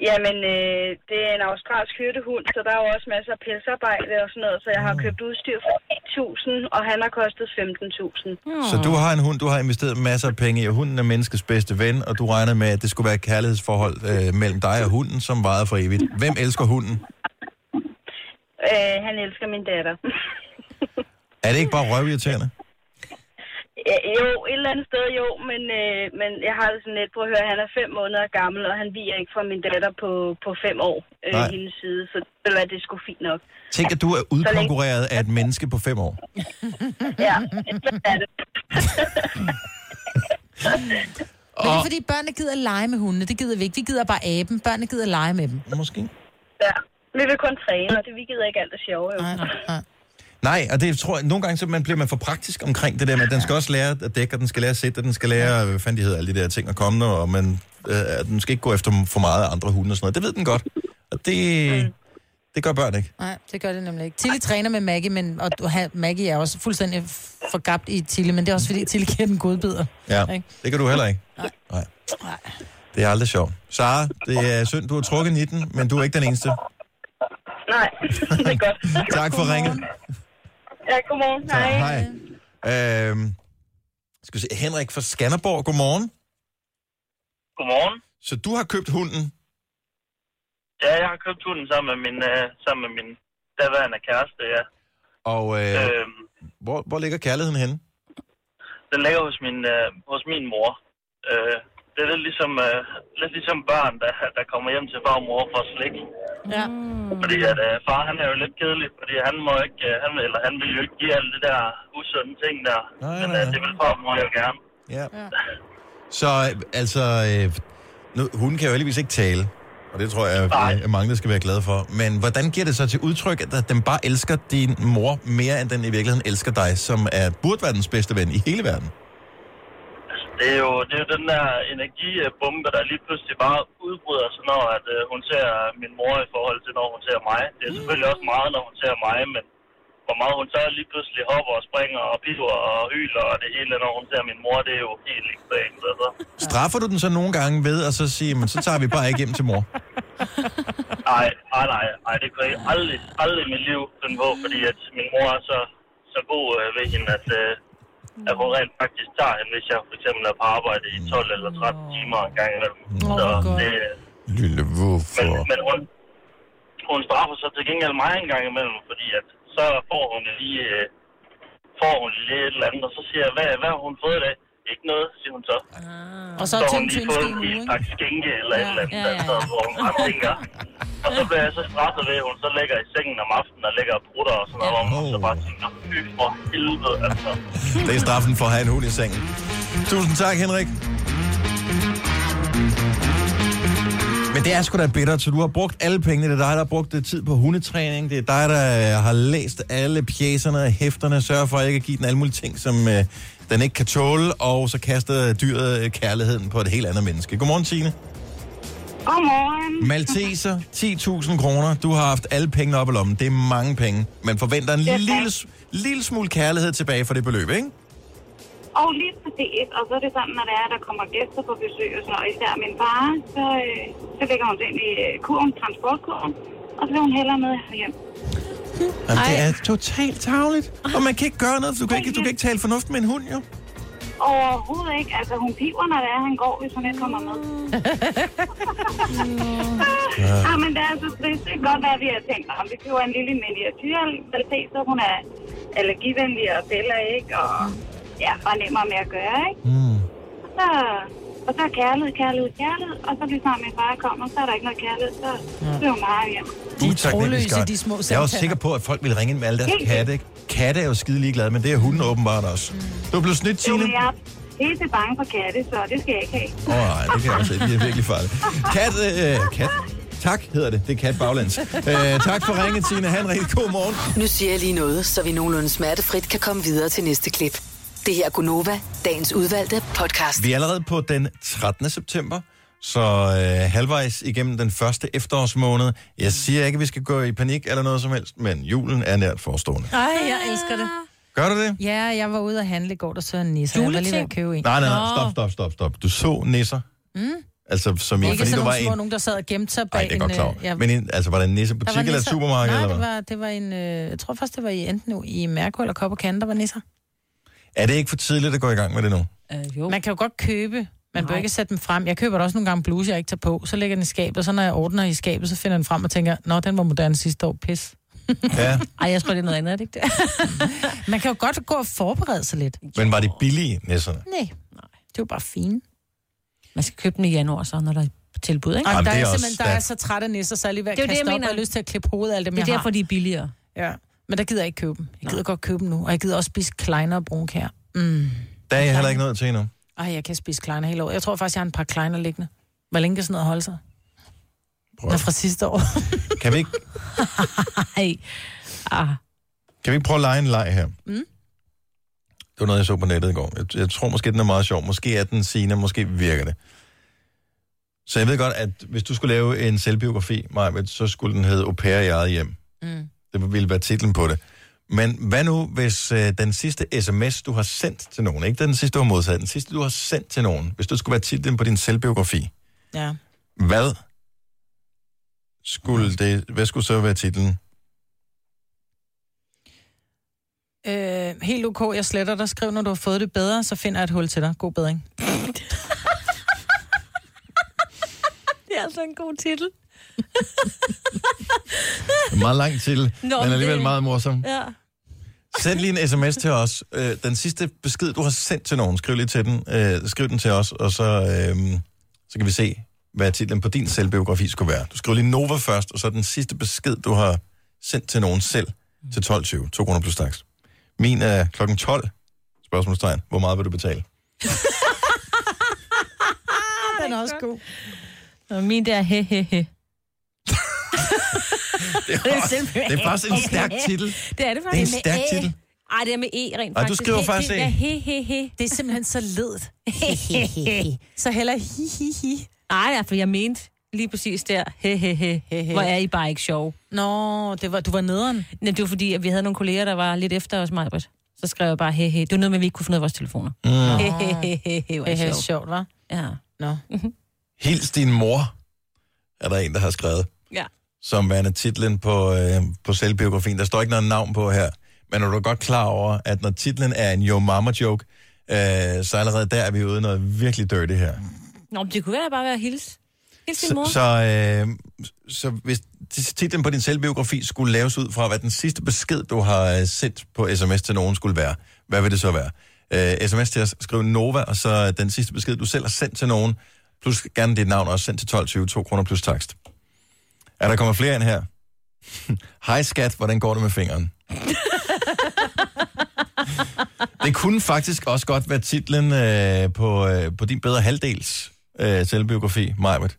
Jamen, øh, det er en australsk hyrdehund, så der er jo også masser af pelsarbejde og sådan noget, så jeg har købt udstyr for 10.000, og han har kostet 15.000. Så du har en hund, du har investeret masser af penge i, og hunden er menneskets bedste ven, og du regner med, at det skulle være et kærlighedsforhold øh, mellem dig og hunden, som varede for evigt. Hvem elsker hunden? Øh, han elsker min datter. [LAUGHS] Er det ikke bare røvirriterende? Ja, jo, et eller andet sted jo, men, øh, men jeg har det sådan lidt på at høre, han er fem måneder gammel, og han viger ikke fra min datter på, på fem år, øh, Nej. hendes side, så det er sgu fint nok. Tænk, at du er udkonkurreret af et menneske på fem år. [LAUGHS] Ja, det er det. [LAUGHS] Men det er fordi, børnene gider at lege med hundene. Det gider vi ikke. Vi gider bare aben. Børnene gider at lege med dem. Måske. Ja, vi vil kun træne, og det, vi gider ikke alt det sjove. Jo. Nej, nej. Nej, og det tror jeg, nogle gange så man bliver man for praktisk omkring det der med, at den skal også lære at dække, og den skal lære at sætte, og den skal lære, hvad fanden de hedder, alle de der ting at komme, og man, øh, den skal ikke gå efter for meget af andre hunde og sådan noget. Det ved den godt. Og det, det gør børn ikke. Nej, det gør det nemlig ikke. Tilly træner med Maggie, men, og, Maggie er også fuldstændig forgabt i Tilly, men det er også fordi, Tilly giver den godbidder. Ja, Ikke? det kan du heller ikke. Nej. Nej. Det er aldrig sjovt. Sara, det er synd, du har trukket i den, men du er ikke den eneste. Nej, det er godt. Tak for ringet. Ja, godmorgen. Hej. Hej. Øhm, skal vi se, Henrik fra Skanderborg, godmorgen. Godmorgen. Så du har købt hunden. Ja, jeg har købt hunden sammen med min, øh, sammen med min daværende kæreste, ja. Og øh, Øhm, hvor, hvor ligger kærligheden henne? den ligger hos min, øh, hos min mor. Øh, det er lidt ligesom, øh, lidt ligesom børn, der, der kommer hjem til far og mor for slik. Ja. Fordi at øh, far, han er jo lidt kedelig, fordi han må ikke, øh, han, eller han vil jo ikke give alle det der usunde ting der. Nej, Men nej, øh, det vil far og mor jo gerne. Ja. Så øh, altså, øh, nu, hunden kan jo heldigvis ikke tale. Og det tror jeg, at mange der skal være glade for. Men hvordan giver det så til udtryk, at den bare elsker din mor mere, end den i virkeligheden elsker dig, som er, burde være dens bedste ven i hele verden? Det er, jo, det er jo den der energibombe, der lige pludselig bare udbryder sig, når at, øh, hun ser min mor i forhold til, når hun ser mig. Det er selvfølgelig også meget, når hun ser mig, men hvor meget hun så lige pludselig hopper og springer og piver og hyler og det hele, når hun ser min mor, det er jo helt ekstremt. Altså. Straffer du den så nogle gange ved at så sige, men så tager vi bare ikke hjem til mor? Nej, nej, nej, nej, det kunne jeg aldrig, aldrig i mit liv finde på, fordi at min mor er så, så god øh, ved hende, at, øh, at hun rent faktisk tager hende, hvis jeg for eksempel er på arbejde i 12 eller 13 timer en gang imellem. Så det, Lille men, hvorfor? men hun, hun straffer så til gengæld mig en gang imellem, fordi at så får hun lige, øh, får hun lige et eller andet, og så siger jeg, hvad, hvad har hun fået i dag? Ikke noget, siger hun så. Og så så har hun lige fået en ikke? pakke skænke eller et eller andet, Ja, ja, altså, hvor hun bare tænker. Og så bliver jeg så straffet ved, at hun så ligger i sengen om aftenen og ligger og brutter og sådan noget, hvor hun så bare tænker, fy for helvede, altså. Det er straffen for at have en hund i sengen. Tusind tak, Henrik. Men det er sgu da bittert, så du har brugt alle pengene. Det er dig, der har brugt det tid på hundetræning. Det er dig, der øh, har læst alle pjæserne og hæfterne. Sørger for at ikke at give den alle mulige ting, som øh, den ikke kan tåle. Og så kaster dyret øh, kærligheden på et helt andet menneske. Godmorgen, Signe. Godmorgen. Malteser, 10.000 kroner. Du har haft alle pengene op i lommen. Det er mange penge. Man forventer en lille, lille smule kærlighed tilbage for det beløb, ikke? Og lige præcis, og så er det sådan, når der er, der kommer gæster på besøg, og så især min far, så, øh, så lægger hun ind i øh, kurven, transportkurven, og så vil hun hellere med hjem. Jamen, det er totalt tavligt. Og man kan ikke gøre noget, for du kan ikke, du kan ikke tale fornuft med en hund, jo. Overhovedet ikke. Altså, hun piver, når det er, han går, hvis hun ikke kommer med. [LAUGHS] ja, men det er altså trist. Det kan godt være, at vi har tænkt, om vi køber en lille miniatyr, så hun er allergivenlig og fælder ikke, og ja, bare nemmere med at gøre, ikke? Mm. Og så, og så er kærlighed, kærlighed, kærlighed, og så lige snart min far kommer, så er der ikke noget kærlighed, så bliver hun meget hjem. De er troløse, de små Jeg er også sikker på, at folk vil ringe ind med alle deres Helt katte. Katte er jo skide ligeglade, men det er hunden åbenbart også. Du er blevet snydt, Jo, men jeg er helt bange for katte, så det skal jeg ikke have. Åh, oh, nej, det kan jeg også. De er virkelig farlige. Kat, øh, kat. Tak hedder det. Det er kat baglands. Øh, tak for ringet, Signe. Ha' en rigtig god morgen. Nu siger jeg lige noget, så vi nogenlunde smertefrit kan komme videre til næste klip. Det her er Gunova, dagens udvalgte podcast. Vi er allerede på den 13. september, så øh, halvvejs igennem den første efterårsmåned. Jeg siger ikke, at vi skal gå i panik eller noget som helst, men julen er nært forestående. Ej, jeg elsker det. Gør du det? Ja, jeg var ude og handle i går, der så en nisse. Jeg var lige ved at købe en. Nej, nej, nej. Stop, stop, stop, stop. Du så nisser? Mm. Altså, som i, Ikke fordi sådan du var nogle små, en... nogen, der sad og gemte sig bag Nej, det er godt klar. øh, ja, Men en, altså, var det en nissebutik var eller et nisser. supermarked? Nej, eller det hvad? var, det var en... Øh, jeg tror faktisk, det var i enten i Mærko eller Kop og Kan, der var nisser. Er det ikke for tidligt at gå i gang med det nu? Øh, jo. Man kan jo godt købe. Man bør ikke sætte dem frem. Jeg køber da også nogle gange bluse, jeg ikke tager på. Så lægger den i skabet, og så når jeg ordner i skabet, så finder den frem og tænker, nå, den var moderne sidste år. Pis. Ja. Ej, jeg tror, det er noget andet, er det ikke det? [LAUGHS] Man kan jo godt gå og forberede sig lidt. Men var de billige, nisserne? Nej, det var bare fine. Man skal købe dem i januar, så når der er tilbud, ikke? Jamen, der det er, er også- simpelthen, der er så træt af nisser, så jeg lige ved at Det det, kaste jeg op, mener. og har lyst til at klippe hovedet af alle dem, Det er jeg derfor, har. de er billigere. Ja. Men der gider jeg ikke købe dem. Jeg gider godt købe dem nu, og jeg gider også spise kleiner og brunkær. Mm. Der er jeg heller ikke noget til endnu. Ej, jeg kan spise kleiner hele året. Jeg tror faktisk, jeg har en par kleiner liggende. Hvor længe kan sådan noget holde sig? Prøv. Nå, fra sidste år. [LAUGHS] Kan vi ikke, Ej. Ah. kan vi ikke prøve at lege en leg her? Mm. Det var noget, jeg så på nettet i går. Jeg, jeg tror måske, den er meget sjov. Måske er den sigende, måske virker det. Så jeg ved godt, at hvis du skulle lave en selvbiografi, Maja, så skulle den hedde Au pair i eget hjem. Mm. Det ville være titlen på det. Men hvad nu, hvis øh, den sidste sms, du har sendt til nogen, ikke den sidste, du har modtaget, den sidste, du har sendt til nogen, hvis du skulle være titlen på din selvbiografi, Ja. hvad skulle, det, hvad skulle så være titlen? Øh, helt ok, jeg sletter dig. Skriv, når du har fået det bedre, så finder jeg et hul til dig. God bedring. [LAUGHS] Det er altså en god titel. Meget lang titel, Nå, men alligevel det- meget morsom. Ja. Send lige en sms til os. Øh, den sidste besked, du har sendt til nogen, skriv lige til den. Øh, skriv den til os, og så, øh, så kan vi se, hvad titlen på din selvbiografi skulle være. Du skriver lige Nova først, og så den sidste besked, du har sendt til nogen selv, til 12.20. 2 kroner plus tax. Min er klokken 12. Spørgsmålstegn. Hvor meget vil du betale? [LAUGHS] Den er også god. Og min der he he he. Det er, også, det er faktisk en stærk [LAUGHS] titel. Det er det Det er en faktisk. stærk titel. Ej, det er med E rent Ej, du faktisk. skriver He- faktisk det, E. Ja, he, he, he. Det er simpelthen så ledt. [LAUGHS] så heller hi, hi, hi. Ej, ja, for jeg mente lige præcis der, he, he, he, He, he. hvor er I bare ikke sjov. Nå, det var, du var nederen. Nej, det var fordi, at vi havde nogle kolleger, der var lidt efter os, Majbrit. Så skrev jeg bare, he, he. Det var noget med, at vi ikke kunne finde ud af vores telefoner. Mm. He, he, he, he, he, er Det er sjovt. sjovt, hva'? Ja. Nå. Hils din mor, er der en, der har skrevet. Ja. Som værende titlen på, øh, på selvbiografien. Der står ikke noget navn på her. Men er du godt klar over, at når titlen er en Yo Mama joke, øh, så allerede der er vi ude noget virkelig dirty her. Nå, men det kunne være bare være hils. Hils din mor. Så, så, øh, så hvis titlen på din selvbiografi skulle laves ud fra, hvad den sidste besked, du har øh, sendt på sms til nogen skulle være, hvad vil det så være? Øh, sms til os, skriv Nova, og så den sidste besked, du selv har sendt til nogen, plus gerne dit navn også sendt til 12.20, 2 kroner plus takst. Er der kommer flere ind her? [LAUGHS] Hej skat, hvordan går det med fingeren? [LAUGHS] det kunne faktisk også godt være titlen øh, på, øh, på din bedre halvdels øh, selvbiografi, Majbet.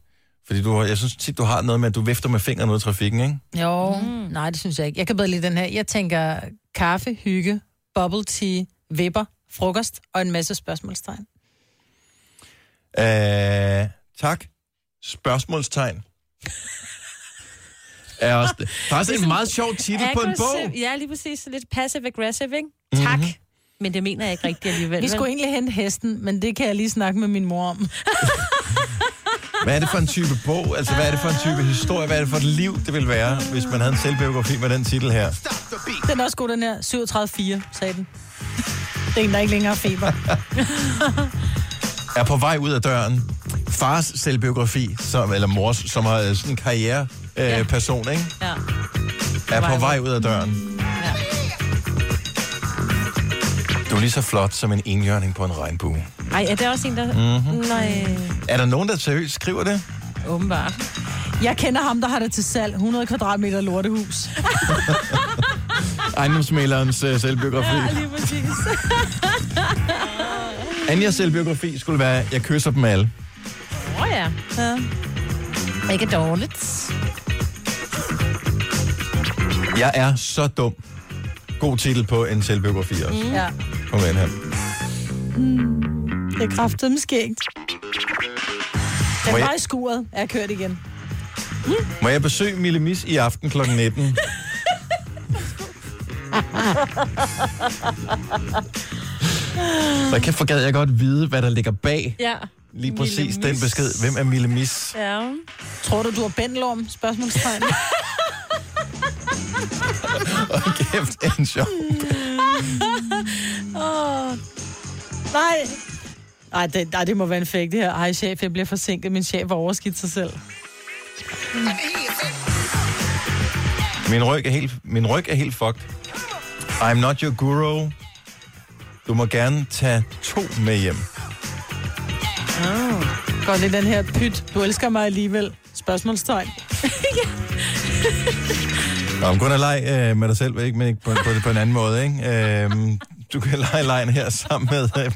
Fordi du, jeg synes tit, du har noget med, at du vifter med fingeren ud i trafikken, ikke? Jo, mm. nej, det synes jeg ikke. Jeg kan bedre lide den her. Jeg tænker kaffe, hygge, bubble tea, vipper, frokost og en masse spørgsmålstegn. Øh, tak. Spørgsmålstegn. [LAUGHS] er også, [LAUGHS] faktisk en meget sjov titel på en bog. Ja, lige præcis. Så lidt passive-aggressive, ikke? Tak. Mhm. Men det mener jeg ikke rigtigt alligevel. Vi skulle egentlig hente hesten, men det kan jeg lige snakke med min mor om. [LAUGHS] Hvad er det for en type bog? Altså, hvad er det for en type historie? Hvad er det for et liv, det ville være, hvis man havde en selvbiografi med den titel her? Den er også god, den her. 37,4, sagde den. Det er en, der ikke længere feber. [LAUGHS] Er på vej ud af døren. Fars selvbiografi, som, eller mors, som har øh, sådan en karriereperson, øh, Ja. person, ikke? Ja. er på vej ud af døren. Ja. Du er lige så flot som en enhjørning på en regnbue. Ej, er det også en, der... Mhm. Nej, Er der nogen, der seriøst skriver det? åbenbart. Jeg kender ham, der har det til salg. 100 kvadratmeter lortehus. [LAUGHS] Ejendomsmælerens uh, selvbiografi. Ja, lige præcis. Anjas selvbiografi skulle være, jeg kysser dem alle. Åh oh, ja. ja. Ikke dårligt. Jeg er så dum. God titel på en selvbiografi også. Ja. Kom ind her. Det er kraftet med skægt. Den Må jeg- var i skuret. Jeg har kørt igen. Må jeg besøge Mille Mis i aften kl. 19? Så [LAUGHS] kan for gad jeg godt vide, hvad der ligger bag Ja. Lige præcis Mille den Mis. besked. Hvem er Mille Mis? Ja. Tror du, du har bændelorm? Spørgsmålstegn. [LAUGHS] Og kæft, en sjov. Åh. Nej. Ej det, ej, det må være en fake, det her. Ej, chef, jeg bliver forsinket. Min chef har overskidt sig selv. Min ryg er helt, min ryg er helt fucked. I'm not your guru. Du må gerne tage to med hjem. Oh. Godt lidt den her pyt. Du elsker mig alligevel. Spørgsmålstegn. [LAUGHS] Nå, men kun at lege øh, med dig selv, ikke? men ikke på, på, på en anden måde. Ikke? Øhm, du kan lege lejen her sammen med, øh,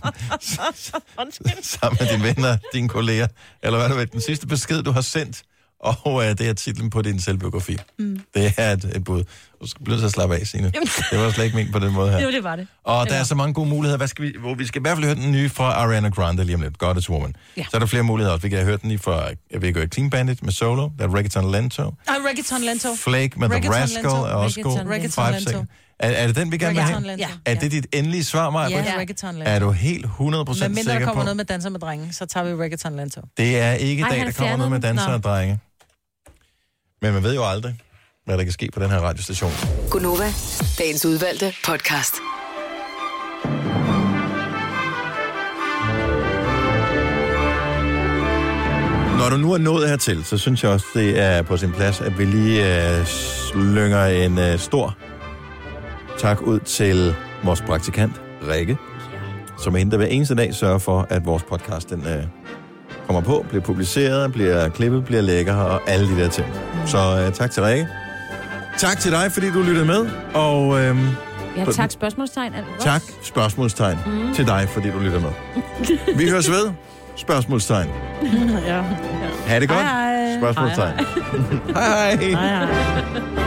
[LAUGHS] sammen med dine venner, dine kolleger, eller hvad du ved. Den sidste besked, du har sendt, [LAUGHS] og øh, det er titlen på din selvbiografi. Mm. Det er et, et bud. Du skal blive at slappe af, Signe. Jamen. Det var slet ikke ment på den måde her. [LAUGHS] Jo, det var det. Og der er så mange gode muligheder. Hvad skal vi, hvor vi skal i hvert fald høre den nye fra Ariana Grande lige om lidt. God is Woman. Ja. Så er der flere muligheder også. Vi kan hørt den lige fra, jeg ved ikke, Clean Bandit med Solo. Der er Reggaeton Lento. Ej, Reggaeton Lento. Flake med The Reggaeton Rascal Lento. er også god. Reggaeton Lento. Second. Er, er det den, vi gerne vil have? Lento. Er det dit endelige svar, Maja? Ja, ja. Reggaeton Lento. Er du helt 100% Men mindre der sikker kommer på? noget med danser med drenge, så tager vi Reggaeton Lento. Det er ikke i dag, der kommer noget med Nå. og drenge. Men man ved jo aldrig, hvad der kan ske på den her radiostation. Gunova, dagens udvalgte podcast. Når du nu er nået hertil, så synes jeg også, det er på sin plads, at vi lige øh, slynger en øh, stor tak ud til vores praktikant, Rikke, som er hende, der hver eneste dag sørger for, at vores podcast den, øh, kommer på, bliver publiceret, bliver klippet, bliver lækker og alle de der ting. Så øh, tak til Rikke. Tak til dig, fordi du lyttede med, og øh, Ja, tak spørgsmålstegn. Tak spørgsmålstegn Mm. til dig, fordi du lytter med. [LAUGHS] Vi høres ved. Spørgsmålstegn. [LAUGHS] ja. Ha' det godt? Hej, hej. Spørgsmålstegn. hej hej. [LAUGHS] Hej, hej.